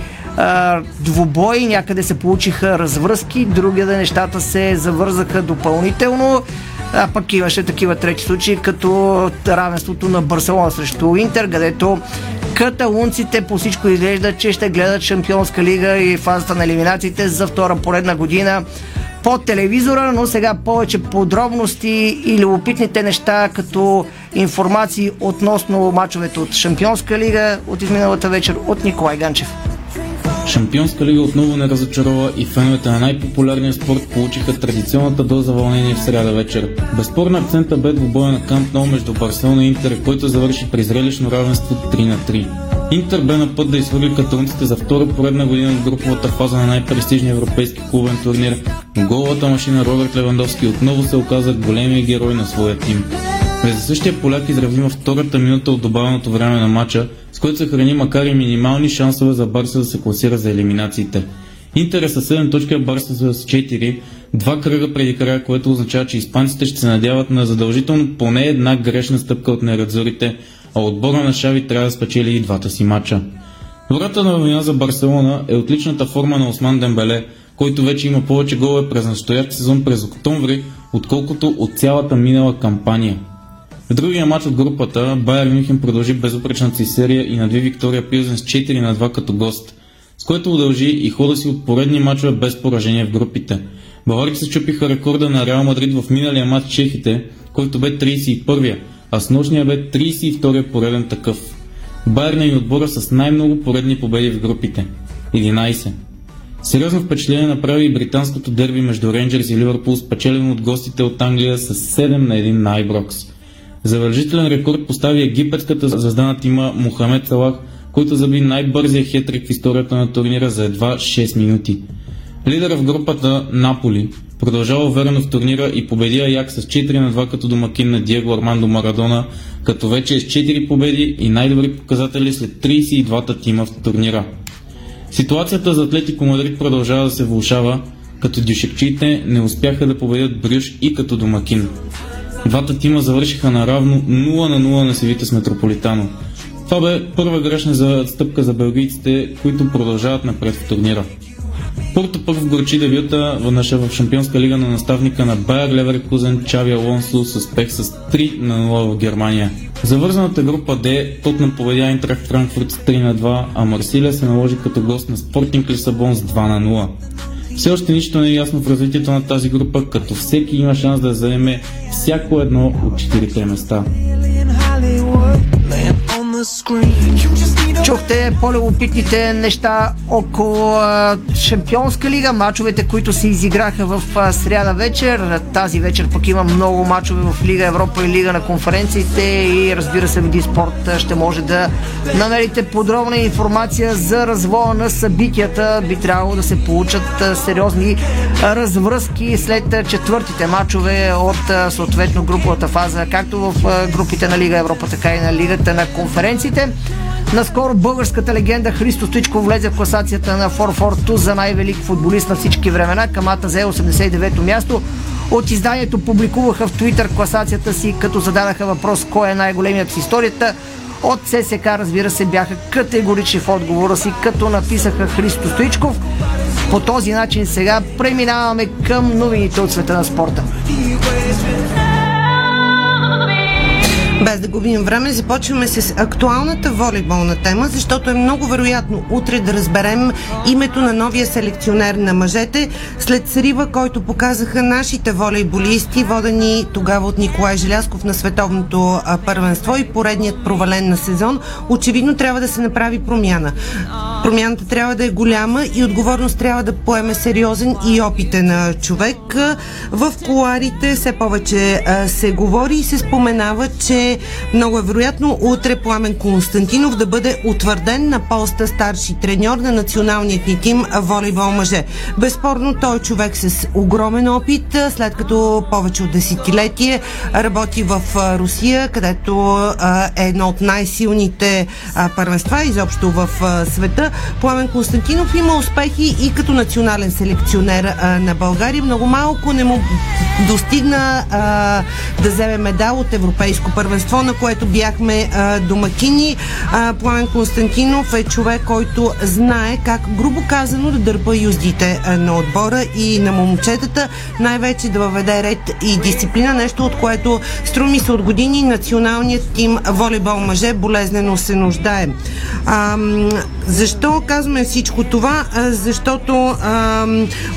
двубои, някъде се получиха развръзки, други да нещата се завързаха допълнително. А пък имаше такива трети случаи, като равенството на Барселона срещу Интер, където каталунците по всичко изглежда, че ще гледат Шампионска лига и фазата на елиминациите за втора поредна година по телевизора, но сега повече подробности и любопитните неща, като информации относно мачовете от Шампионска лига от изминалата вечер от Николай Ганчев. Шампионска лига отново не разочарова и феновете на най-популярния спорт получиха традиционната доза вълнение в сряда вечер. Безспорно акцента бе двубоя на Камп Ноу между Барселона и Интер, който завърши при зрелищно равенство 3 на 3. Интер бе на път да изхвърли каталунците за втора поредна година в груповата фаза на най-престижния европейски клубен турнир, но голата машина Роберт Левандовски отново се оказа големия герой на своя тим. През същия поляк изравнима втората минута от добавеното време на матча, с което се храни макар и минимални шансове за Барса да се класира за елиминациите. Интер със 7 точки, Барса с 4, два кръга преди края, което означава, че испанците ще се надяват на задължително поне една грешна стъпка от нерадзорите, а отбора на Шави трябва да спечели и двата си матча. Добрата новина за Барселона е отличната форма на Осман Дембеле, който вече има повече голове през настоящ сезон през октомври, отколкото от цялата минала кампания. В другия матч от групата Байер Мюнхен продължи безупречната си серия и надви Виктория Пилзен с 4 на 2 като гост, с което удължи и хода си от поредни мачове без поражение в групите. Баварите се чупиха рекорда на Реал Мадрид в миналия матч Чехите, който бе 31-я, а с нощния бе 32-я пореден такъв. Байерна и отбора с най-много поредни победи в групите – 11. Сериозно впечатление направи и британското дерби между Рейнджерс и Ливърпул, спечелено от гостите от Англия с 7 на 1 на Айброкс. Завършителен рекорд постави египетската звезда на тима Мохамед Салах, който заби най-бързия хетрик в историята на турнира за едва 6 минути. Лидера в групата Наполи продължава уверено в турнира и победи Аяк с 4 на 2 като домакин на Диего Армандо Марадона, като вече е с 4 победи и най-добри показатели след 32-та тима в турнира. Ситуацията за Атлетико Мадрид продължава да се влушава, като дюшекчиите не успяха да победят Брюш и като домакин. Двата тима завършиха наравно 0 на 0 на севите с Метрополитано. Това бе първа грешна за стъпка за белгийците, които продължават напред в турнира. Порто пък вгорчи дебюта в в Шампионска лига на наставника на Байер Леверкузен Чави Алонсо с успех с 3 на 0 в Германия. За вързаната група Д, Тотнам победя Интракт Франкфурт с 3 на 2, а Марсилия се наложи като гост на Спортинг Лисабон с 2 на 0. Все още нищо не е ясно в развитието на тази група, като всеки има шанс да заеме всяко едно от четирите места. Чухте по-любопитните неща около Шампионска лига, мачовете, които се изиграха в сряда вечер. Тази вечер пък има много мачове в Лига Европа и Лига на конференциите и разбира се, Види Спорт ще може да намерите подробна информация за развоя на събитията. Би трябвало да се получат сериозни развръзки след четвъртите мачове от съответно груповата фаза, както в групите на Лига Европа, така и на Лигата на конференциите. Наскоро българската легенда Христо Стоичко влезе в класацията на 442 за най-велик футболист на всички времена. Камата взе 89-то място. От изданието публикуваха в Твитър класацията си, като зададаха въпрос кой е най-големият в историята. От ССК, разбира се, бяха категорични в отговора си, като написаха Христо Стоичков. По този начин сега преминаваме към новините от света на спорта. Без да губим време, започваме с актуалната волейболна тема, защото е много вероятно утре да разберем името на новия селекционер на мъжете след срива, който показаха нашите волейболисти, водени тогава от Николай Желясков на световното първенство и поредният провален на сезон. Очевидно трябва да се направи промяна. Промяната трябва да е голяма и отговорност трябва да поеме сериозен и опитен човек. В коларите все повече се говори и се споменава, че много е вероятно утре Пламен Константинов да бъде утвърден на поста старши треньор на националният ни тим волейбол мъже. Безспорно той е човек с огромен опит, след като повече от десетилетие работи в Русия, където е едно от най-силните първенства изобщо в света. Пламен Константинов има успехи и като национален селекционер на България. Много малко не му достигна да вземе медал от европейско първенство, на което бяхме а, домакини. А, Пламен Константинов е човек, който знае как, грубо казано, да дърпа юздите а, на отбора и на момчетата, най-вече да въведе ред и дисциплина, нещо от което струми се от години националният тим волейбол мъже болезнено се нуждае. А, защо казваме всичко това? Защото а,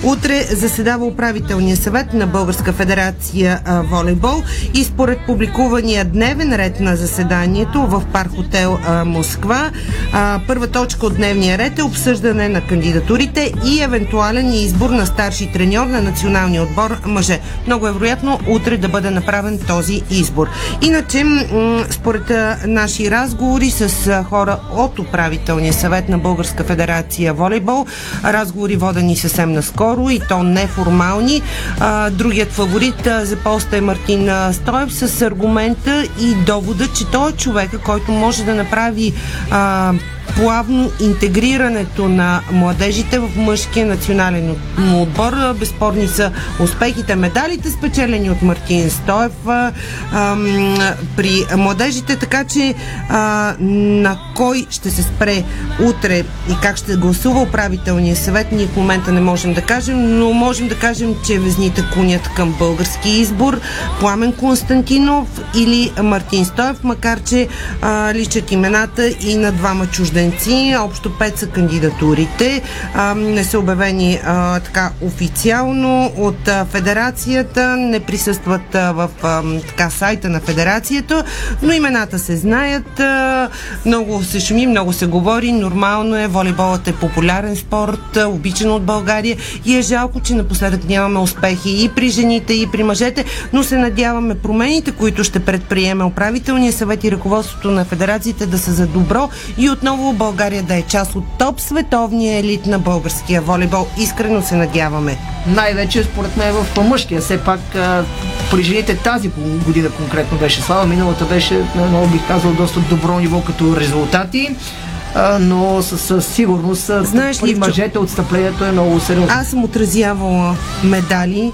утре заседава управителния съвет на Българска федерация а, волейбол и според публикувания дневен ред на заседанието в парк хотел а, Москва. А, първа точка от дневния ред е обсъждане на кандидатурите и евентуален избор на старши треньор на националния отбор мъже. Много е вероятно утре да бъде направен този избор. Иначе, м- според а, наши разговори с а, хора от управителния съвет на Българска федерация волейбол, разговори водени съвсем наскоро и то неформални. Другият фаворит за поста е Мартин Стоев с аргумента и довода, че той е човека, който може да направи плавно интегрирането на младежите в мъжкия национален отбор. Безспорни са успехите, медалите, спечелени от Мартин Стоев а, а, при младежите, така че а, на кой ще се спре утре и как ще гласува управителния съвет, ние в момента не можем да кажем, но можем да кажем, че везните клонят към български избор. Пламен Константинов или Мартин Стоев, макар че а, личат имената и на двама чужденци чужденци. Общо пет са кандидатурите. А, не са обявени а, така официално от а, федерацията. Не присъстват а, в а, така сайта на федерацията, но имената се знаят. А, много се шуми, много се говори. Нормално е. Волейболът е популярен спорт, обичан от България и е жалко, че напоследък нямаме успехи и при жените, и при мъжете, но се надяваме промените, които ще предприеме управителния съвет и ръководството на федерациите да са за добро и отново България да е част от топ световния елит на българския волейбол. Искрено се надяваме. Най-вече според мен в мъжкия. Все пак при жените тази година конкретно беше слава. Миналата беше, много бих казал, доста добро ниво като резултати но със сигурност Знаеш при мъжете отстъплението е много сериозно. Аз съм отразявала медали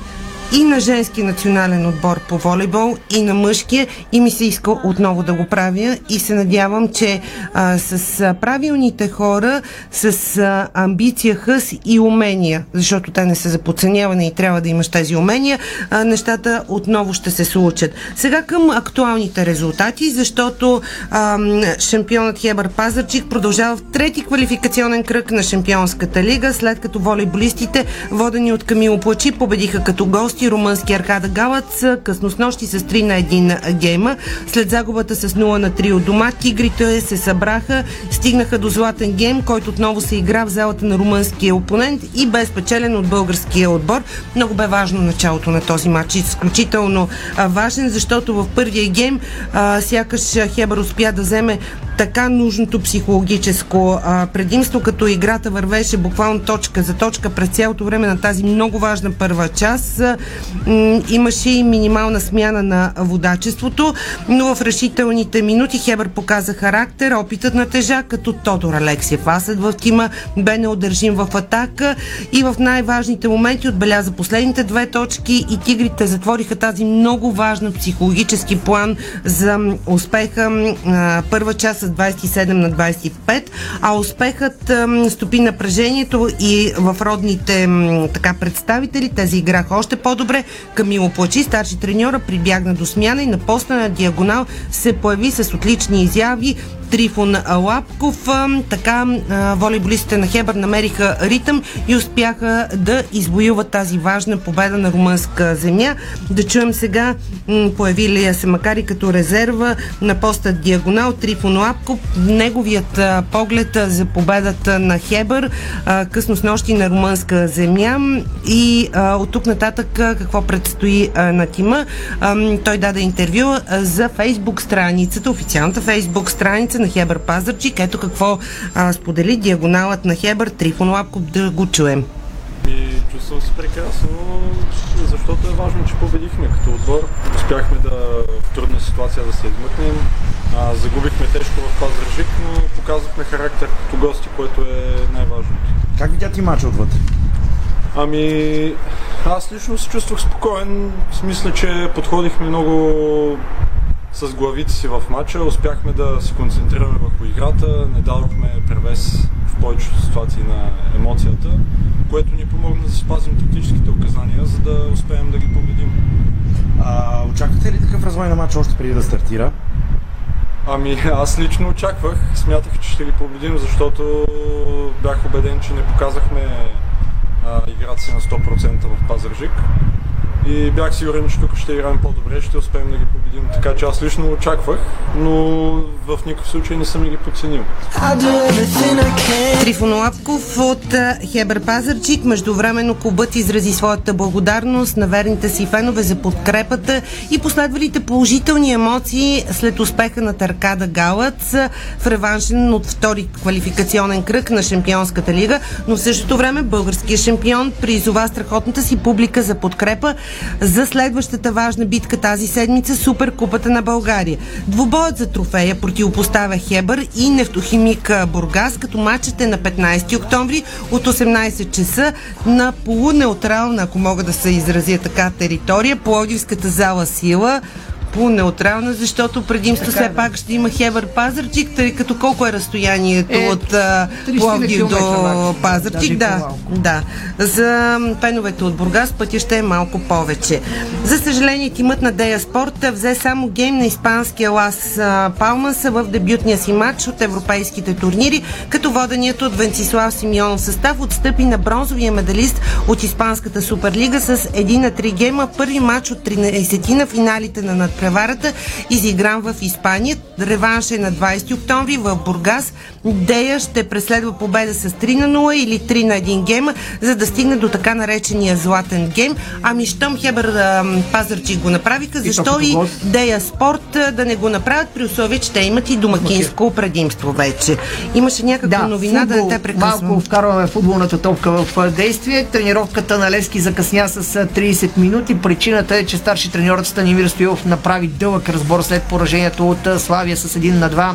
и на женски национален отбор по волейбол, и на мъжкия, и ми се иска отново да го правя и се надявам, че а, с правилните хора, с а, амбиция, хъс и умения, защото те не са за подценяване и трябва да имаш тези умения, а, нещата отново ще се случат. Сега към актуалните резултати, защото а, шампионът Хебър Пазарчик продължава в трети квалификационен кръг на Шампионската лига, след като волейболистите, водени от Камило Плачи, победиха като гости гости румънски Аркада Галац късно с нощи с 3 на 1 гейма. След загубата с 0 на 3 от дома, тигрите се събраха, стигнаха до златен гейм, който отново се игра в залата на румънския опонент и бе спечелен от българския отбор. Много бе важно началото на този матч. Изключително важен, защото в първия гейм а, сякаш Хебър успя да вземе така нужното психологическо а, предимство, като играта вървеше буквално точка за точка през цялото време на тази много важна първа част. Имаше и минимална смяна на водачеството, но в решителните минути Хебър показа характер, опитът на тежа, като Тодор Алексиев. Асът в тима бе неудържим в атака и в най-важните моменти отбеляза последните две точки и тигрите затвориха тази много важна психологически план за успеха. Първа част с 27 на 25, а успехът стопи напрежението и в родните така представители. Тези играха още по по-добре. Камило Плачи, старши треньора, прибягна до смяна и на поста на диагонал се появи с отлични изяви. Трифон Лапков. Така волейболистите на Хебър намериха ритъм и успяха да извоюват тази важна победа на румънска земя. Да чуем сега появилия се макар и като резерва на поста диагонал Трифон Лапков. Неговият поглед за победата на Хебър късно с нощи на румънска земя и от тук нататък какво предстои на тима. Той даде интервю за фейсбук страницата, официалната фейсбук страница на Хебър Пазарчик. Ето какво а, сподели диагоналът на Хебър Трифон Лапков да го чуем. И чувствам се прекрасно, защото е важно, че победихме като отбор. Успяхме да в трудна ситуация да се измъкнем. А, загубихме тежко в Пазаржик, но показахме характер като гости, което е най-важното. Как видя ти мача отвътре? Ами, аз лично се чувствах спокоен. Смисъл, че подходихме много с главите си в матча. Успяхме да се концентрираме върху играта, не дадохме превес в повечето ситуации на емоцията, което ни помогна да спазим тактическите указания, за да успеем да ги победим. А, очаквате ли такъв развой на матча още преди да стартира? Ами аз лично очаквах, смятах, че ще ги победим, защото бях убеден, че не показахме а, играта си на 100% в Пазаржик и бях сигурен, че тук ще играем по-добре, ще успеем да ги победим. Така че аз лично очаквах, но в никакъв случай не съм ги подценил. Трифон Лапков от Хебър Пазарчик. Междувременно клубът изрази своята благодарност на верните си фенове за подкрепата и последвалите положителни емоции след успеха на Таркада Галъц в реваншен от втори квалификационен кръг на Шампионската лига, но в същото време българският шампион призова страхотната си публика за подкрепа за следващата важна битка тази седмица Суперкупата на България. Двубоят за трофея противопоставя Хебър и нефтохимик Бургас, като матчът е на 15 октомври от 18 часа на полунеутрална, ако мога да се изразя така, територия, Пловдивската зала Сила по-неутрална, защото предимство все пак ще има Хебър Пазарчик, тъй като колко е разстоянието е, от Пловдив до Пазарчик. Да, да. За пеновете от Бургас пътя ще е малко повече. За съжаление, тимът на Дея Спорт взе само гейм на испанския Лас Палмас в дебютния си матч от европейските турнири, като воденият от Венцислав Симеонов състав отстъпи на бронзовия медалист от Испанската суперлига с 1 на 3 гейма. Първи матч от 13 на финалите на над преварата, изигран в Испания. Реванш е на 20 октомври в Бургас. Дея ще преследва победа с 3 на 0 или 3 на 1 гейма, за да стигне до така наречения златен гейм. Ами щом Хебър Пазарчи го направиха, защо и, и Дея Спорт да не го направят при условие, че те имат и домакинско предимство вече. Имаше някаква да, новина футбол, да не те прекъсвам. Малко вкарваме футболната топка в действие. Тренировката на Лески закъсня с 30 минути. Причината е, че старши треньорът Станимир Стоилов направи дълъг разбор след поражението от Славия с 1 на 2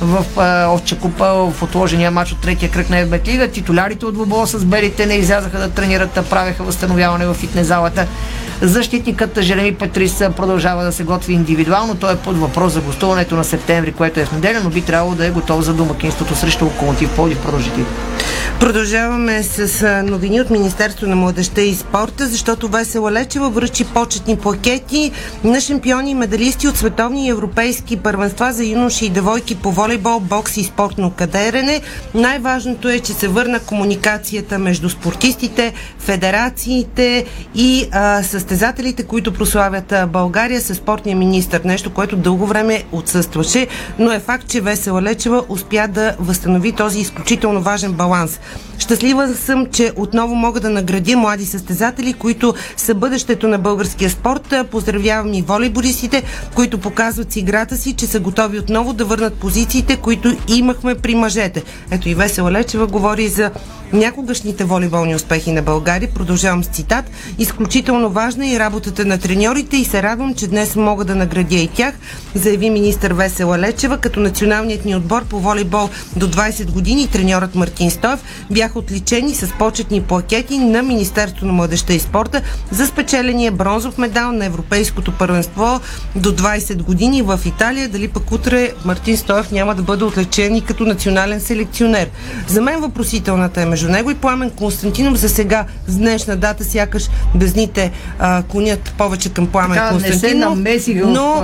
в Овча купа в отложения матч от третия кръг на ФБ Лига. Титулярите от двобола с белите не излязаха да тренират, правеха възстановяване в фитнес залата. Защитникът Жереми Петрис продължава да се готви индивидуално. Той е под въпрос за гостуването на септември, което е в неделя, но би трябвало да е готов за домакинството срещу Локомотив Плодив. Продължите. Продължаваме с новини от Министерство на младеща и спорта, защото Весела Лечева връчи почетни пакети на шампиони и медалисти от световни и европейски първенства за юноши и девойки по волейбол, бокс и спортно кадерене. Най-важното е, че се върна комуникацията между спортистите, федерациите и а, състезателите, които прославят България с спортния министр. Нещо, което дълго време отсъстваше, но е факт, че Весела Лечева успя да възстанови този изключително важен баланс. Щастлива съм, че отново мога да наградя млади състезатели, които са бъдещето на българския спорт. Поздравявам и волейболистите, които показват с играта си, че са готови отново да върнат позициите, които имахме при мъжете. Ето и Весела Лечева говори за някогашните волейболни успехи на България. Продължавам с цитат. Изключително важна е и работата на треньорите и се радвам, че днес мога да наградя и тях, заяви министър Весела Лечева, като националният ни отбор по волейбол до 20 години и треньорът Мартин Стоев бяха отличени с почетни плакети на Министерство на младеща и спорта за спечеления бронзов медал на Европейското първенство до 20 години в Италия. Дали пък утре Мартин Стоев няма да бъде отличен и като национален селекционер. За мен въпросителната е между между него и Пламен Константинов за сега с днешна дата сякаш безните а, клонят повече към Пламен Така, не се Константинов. намеси в но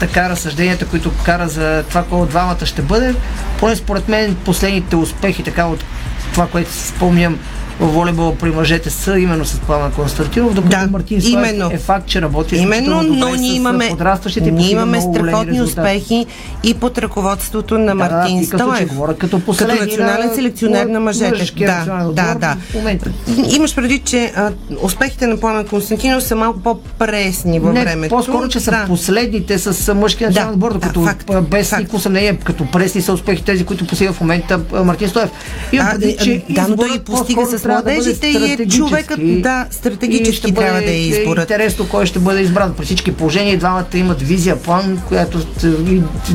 така разсъжденията, които кара за това, кой от двамата ще бъде. Поне според мен последните успехи, така от това, което си спомням в волейбола при мъжете са именно с Пламен Константинов, докато Да, Мартин именно. е факт, че работи Именно, но ние имаме, ние имаме страхотни успехи и под ръководството на Да, Мартин като че Стоев. говоря като като национален на- селекционер на мъжете. Да, да, да. Имаш предвид, че а, успехите на Пламен Константинов са малко по-пресни във не, времето. по-скоро, че са да. последните с мъжкия национален отбор, докато факт, а, без никакво съмнение, като пресни са успехи тези, които постига в момента Мартин Стоев. Имам а, че да, но той постига с трябва да младежите и е човекът, да, стратегически И трябва да е изборът. Интересно кой ще бъде избран. При всички положения двамата имат визия, план, която и и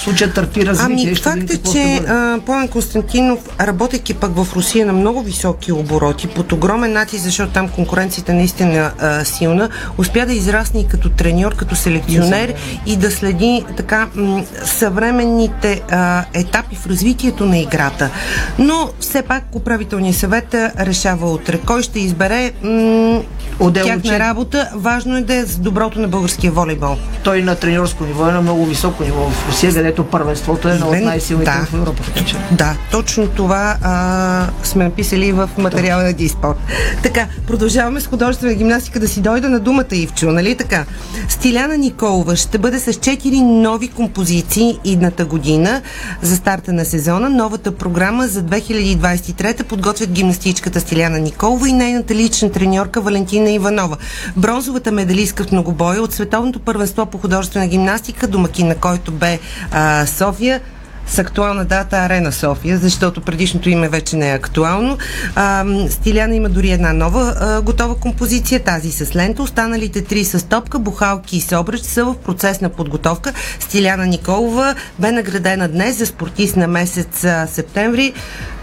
случая търпи развитие. Ами, факт е, че а, Пламен Константинов, работейки пък в Русия на много високи обороти, под огромен натиск, защото там конкуренцията наистина а, силна, успя да израсне и като треньор, като селекционер и да следи така м- съвременните а, етапи в развитието на играта. Но все пак управителният съвет решава утре. Кой ще избере м- Отделно, тяхна че- работа. Важно е да е за доброто на българския волейбол. Той на треньорско ниво е на много високо ниво в Русия, където първенството е едно от най-силните да. в Европа. Така. Да, точно това а, сме написали в материала на Диспорт. Така, продължаваме с художествена гимнастика да си дойда на думата Ивчо, нали така? Стиляна Николова ще бъде с 4 нови композиции идната година за старта на сезона. Новата програма за 2023 подготвят гимнастичката Стиляна Николова и нейната лична треньорка Валентина Иванова. Бронзовата медалистка в многобоя от Световното първенство по художествена гимнастика, домакин на който бе а, София, с актуална дата Арена София, защото предишното име вече не е актуално. А, Стиляна има дори една нова а, готова композиция, тази с лента. Останалите три с топка, бухалки и собръч са в процес на подготовка. Стиляна Николова бе наградена днес за спортист на месец а, септември.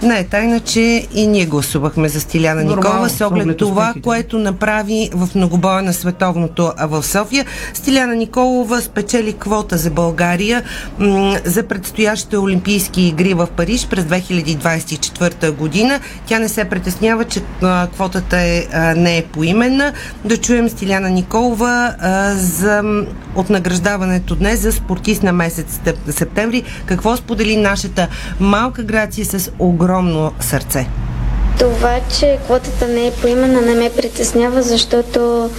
Не е тайна, че и ние гласувахме за Стиляна Нормално, Николова с оглед оглед това, успехите. което направи в многобоя на световното в София. Стиляна Николова спечели квота за България м- за предстоящите Олимпийски игри в Париж през 2024 година. Тя не се притеснява, че а, квотата е, а, не е поименна. Да чуем Стиляна Николова а, за, от награждаването днес за спортист на месец сеп- септември. Какво сподели нашата малка Грация с огромно сърце? Това, че квотата не е поимена, не ме притеснява, защото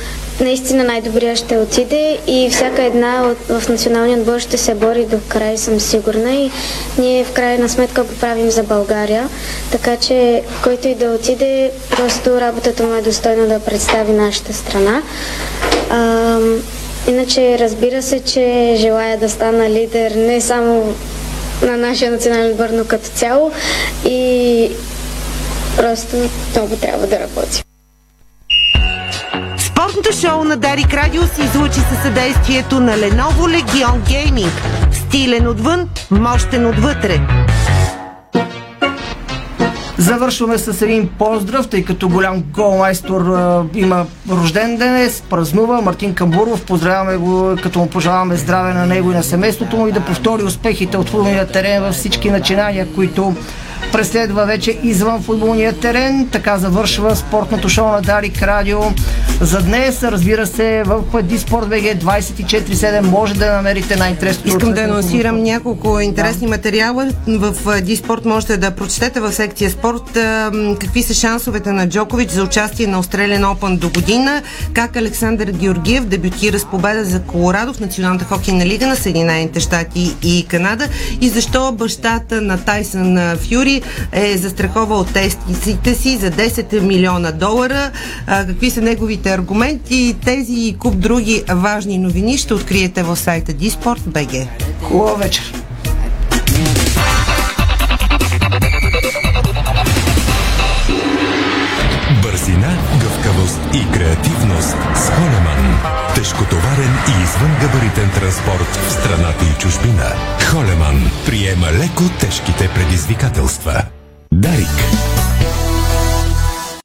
наистина най-добрия ще отиде и всяка една от, в националния отбор ще се бори до край, съм сигурна. И ние в крайна сметка го правим за България. Така че, който и да отиде, просто работата му е достойна да представи нашата страна. А, иначе, разбира се, че желая да стана лидер не само на нашия национален отбор, но като цяло. И Просто много трябва да работи. Спортното шоу на Дарик Радио се излучи със съдействието на Lenovo Legion Gaming. Стилен отвън, мощен отвътре. Завършваме с един поздрав, тъй като голям голмайстор има рожден днес, празнува Мартин Камбуров. Поздравяваме го, като му пожелаваме здраве на него и на семейството му и да повтори успехите от футболния терен във всички начинания, които преследва вече извън футболния терен. Така завършва спортното шоу на Дарик Радио за днес. Разбира се, в Диспорт БГ 24-7 може да намерите най-интересното. Искам да анонсирам няколко интересни материала. В Диспорт можете да прочетете в секция спорт какви са шансовете на Джокович за участие на Australian Open до година, как Александър Георгиев дебютира с победа за Колорадо в Националната хокейна лига на Съединените щати и Канада и защо бащата на Тайсън а, Фюри е застраховал тестиците си за 10 милиона долара. А, какви са неговите аргументи? Тези и куп други важни новини ще откриете в сайта Диспорт.bg. Хубава вечер! Тежкотоварен и извънгабаритен транспорт в страната и чужбина. Холеман приема леко тежките предизвикателства. Дарик.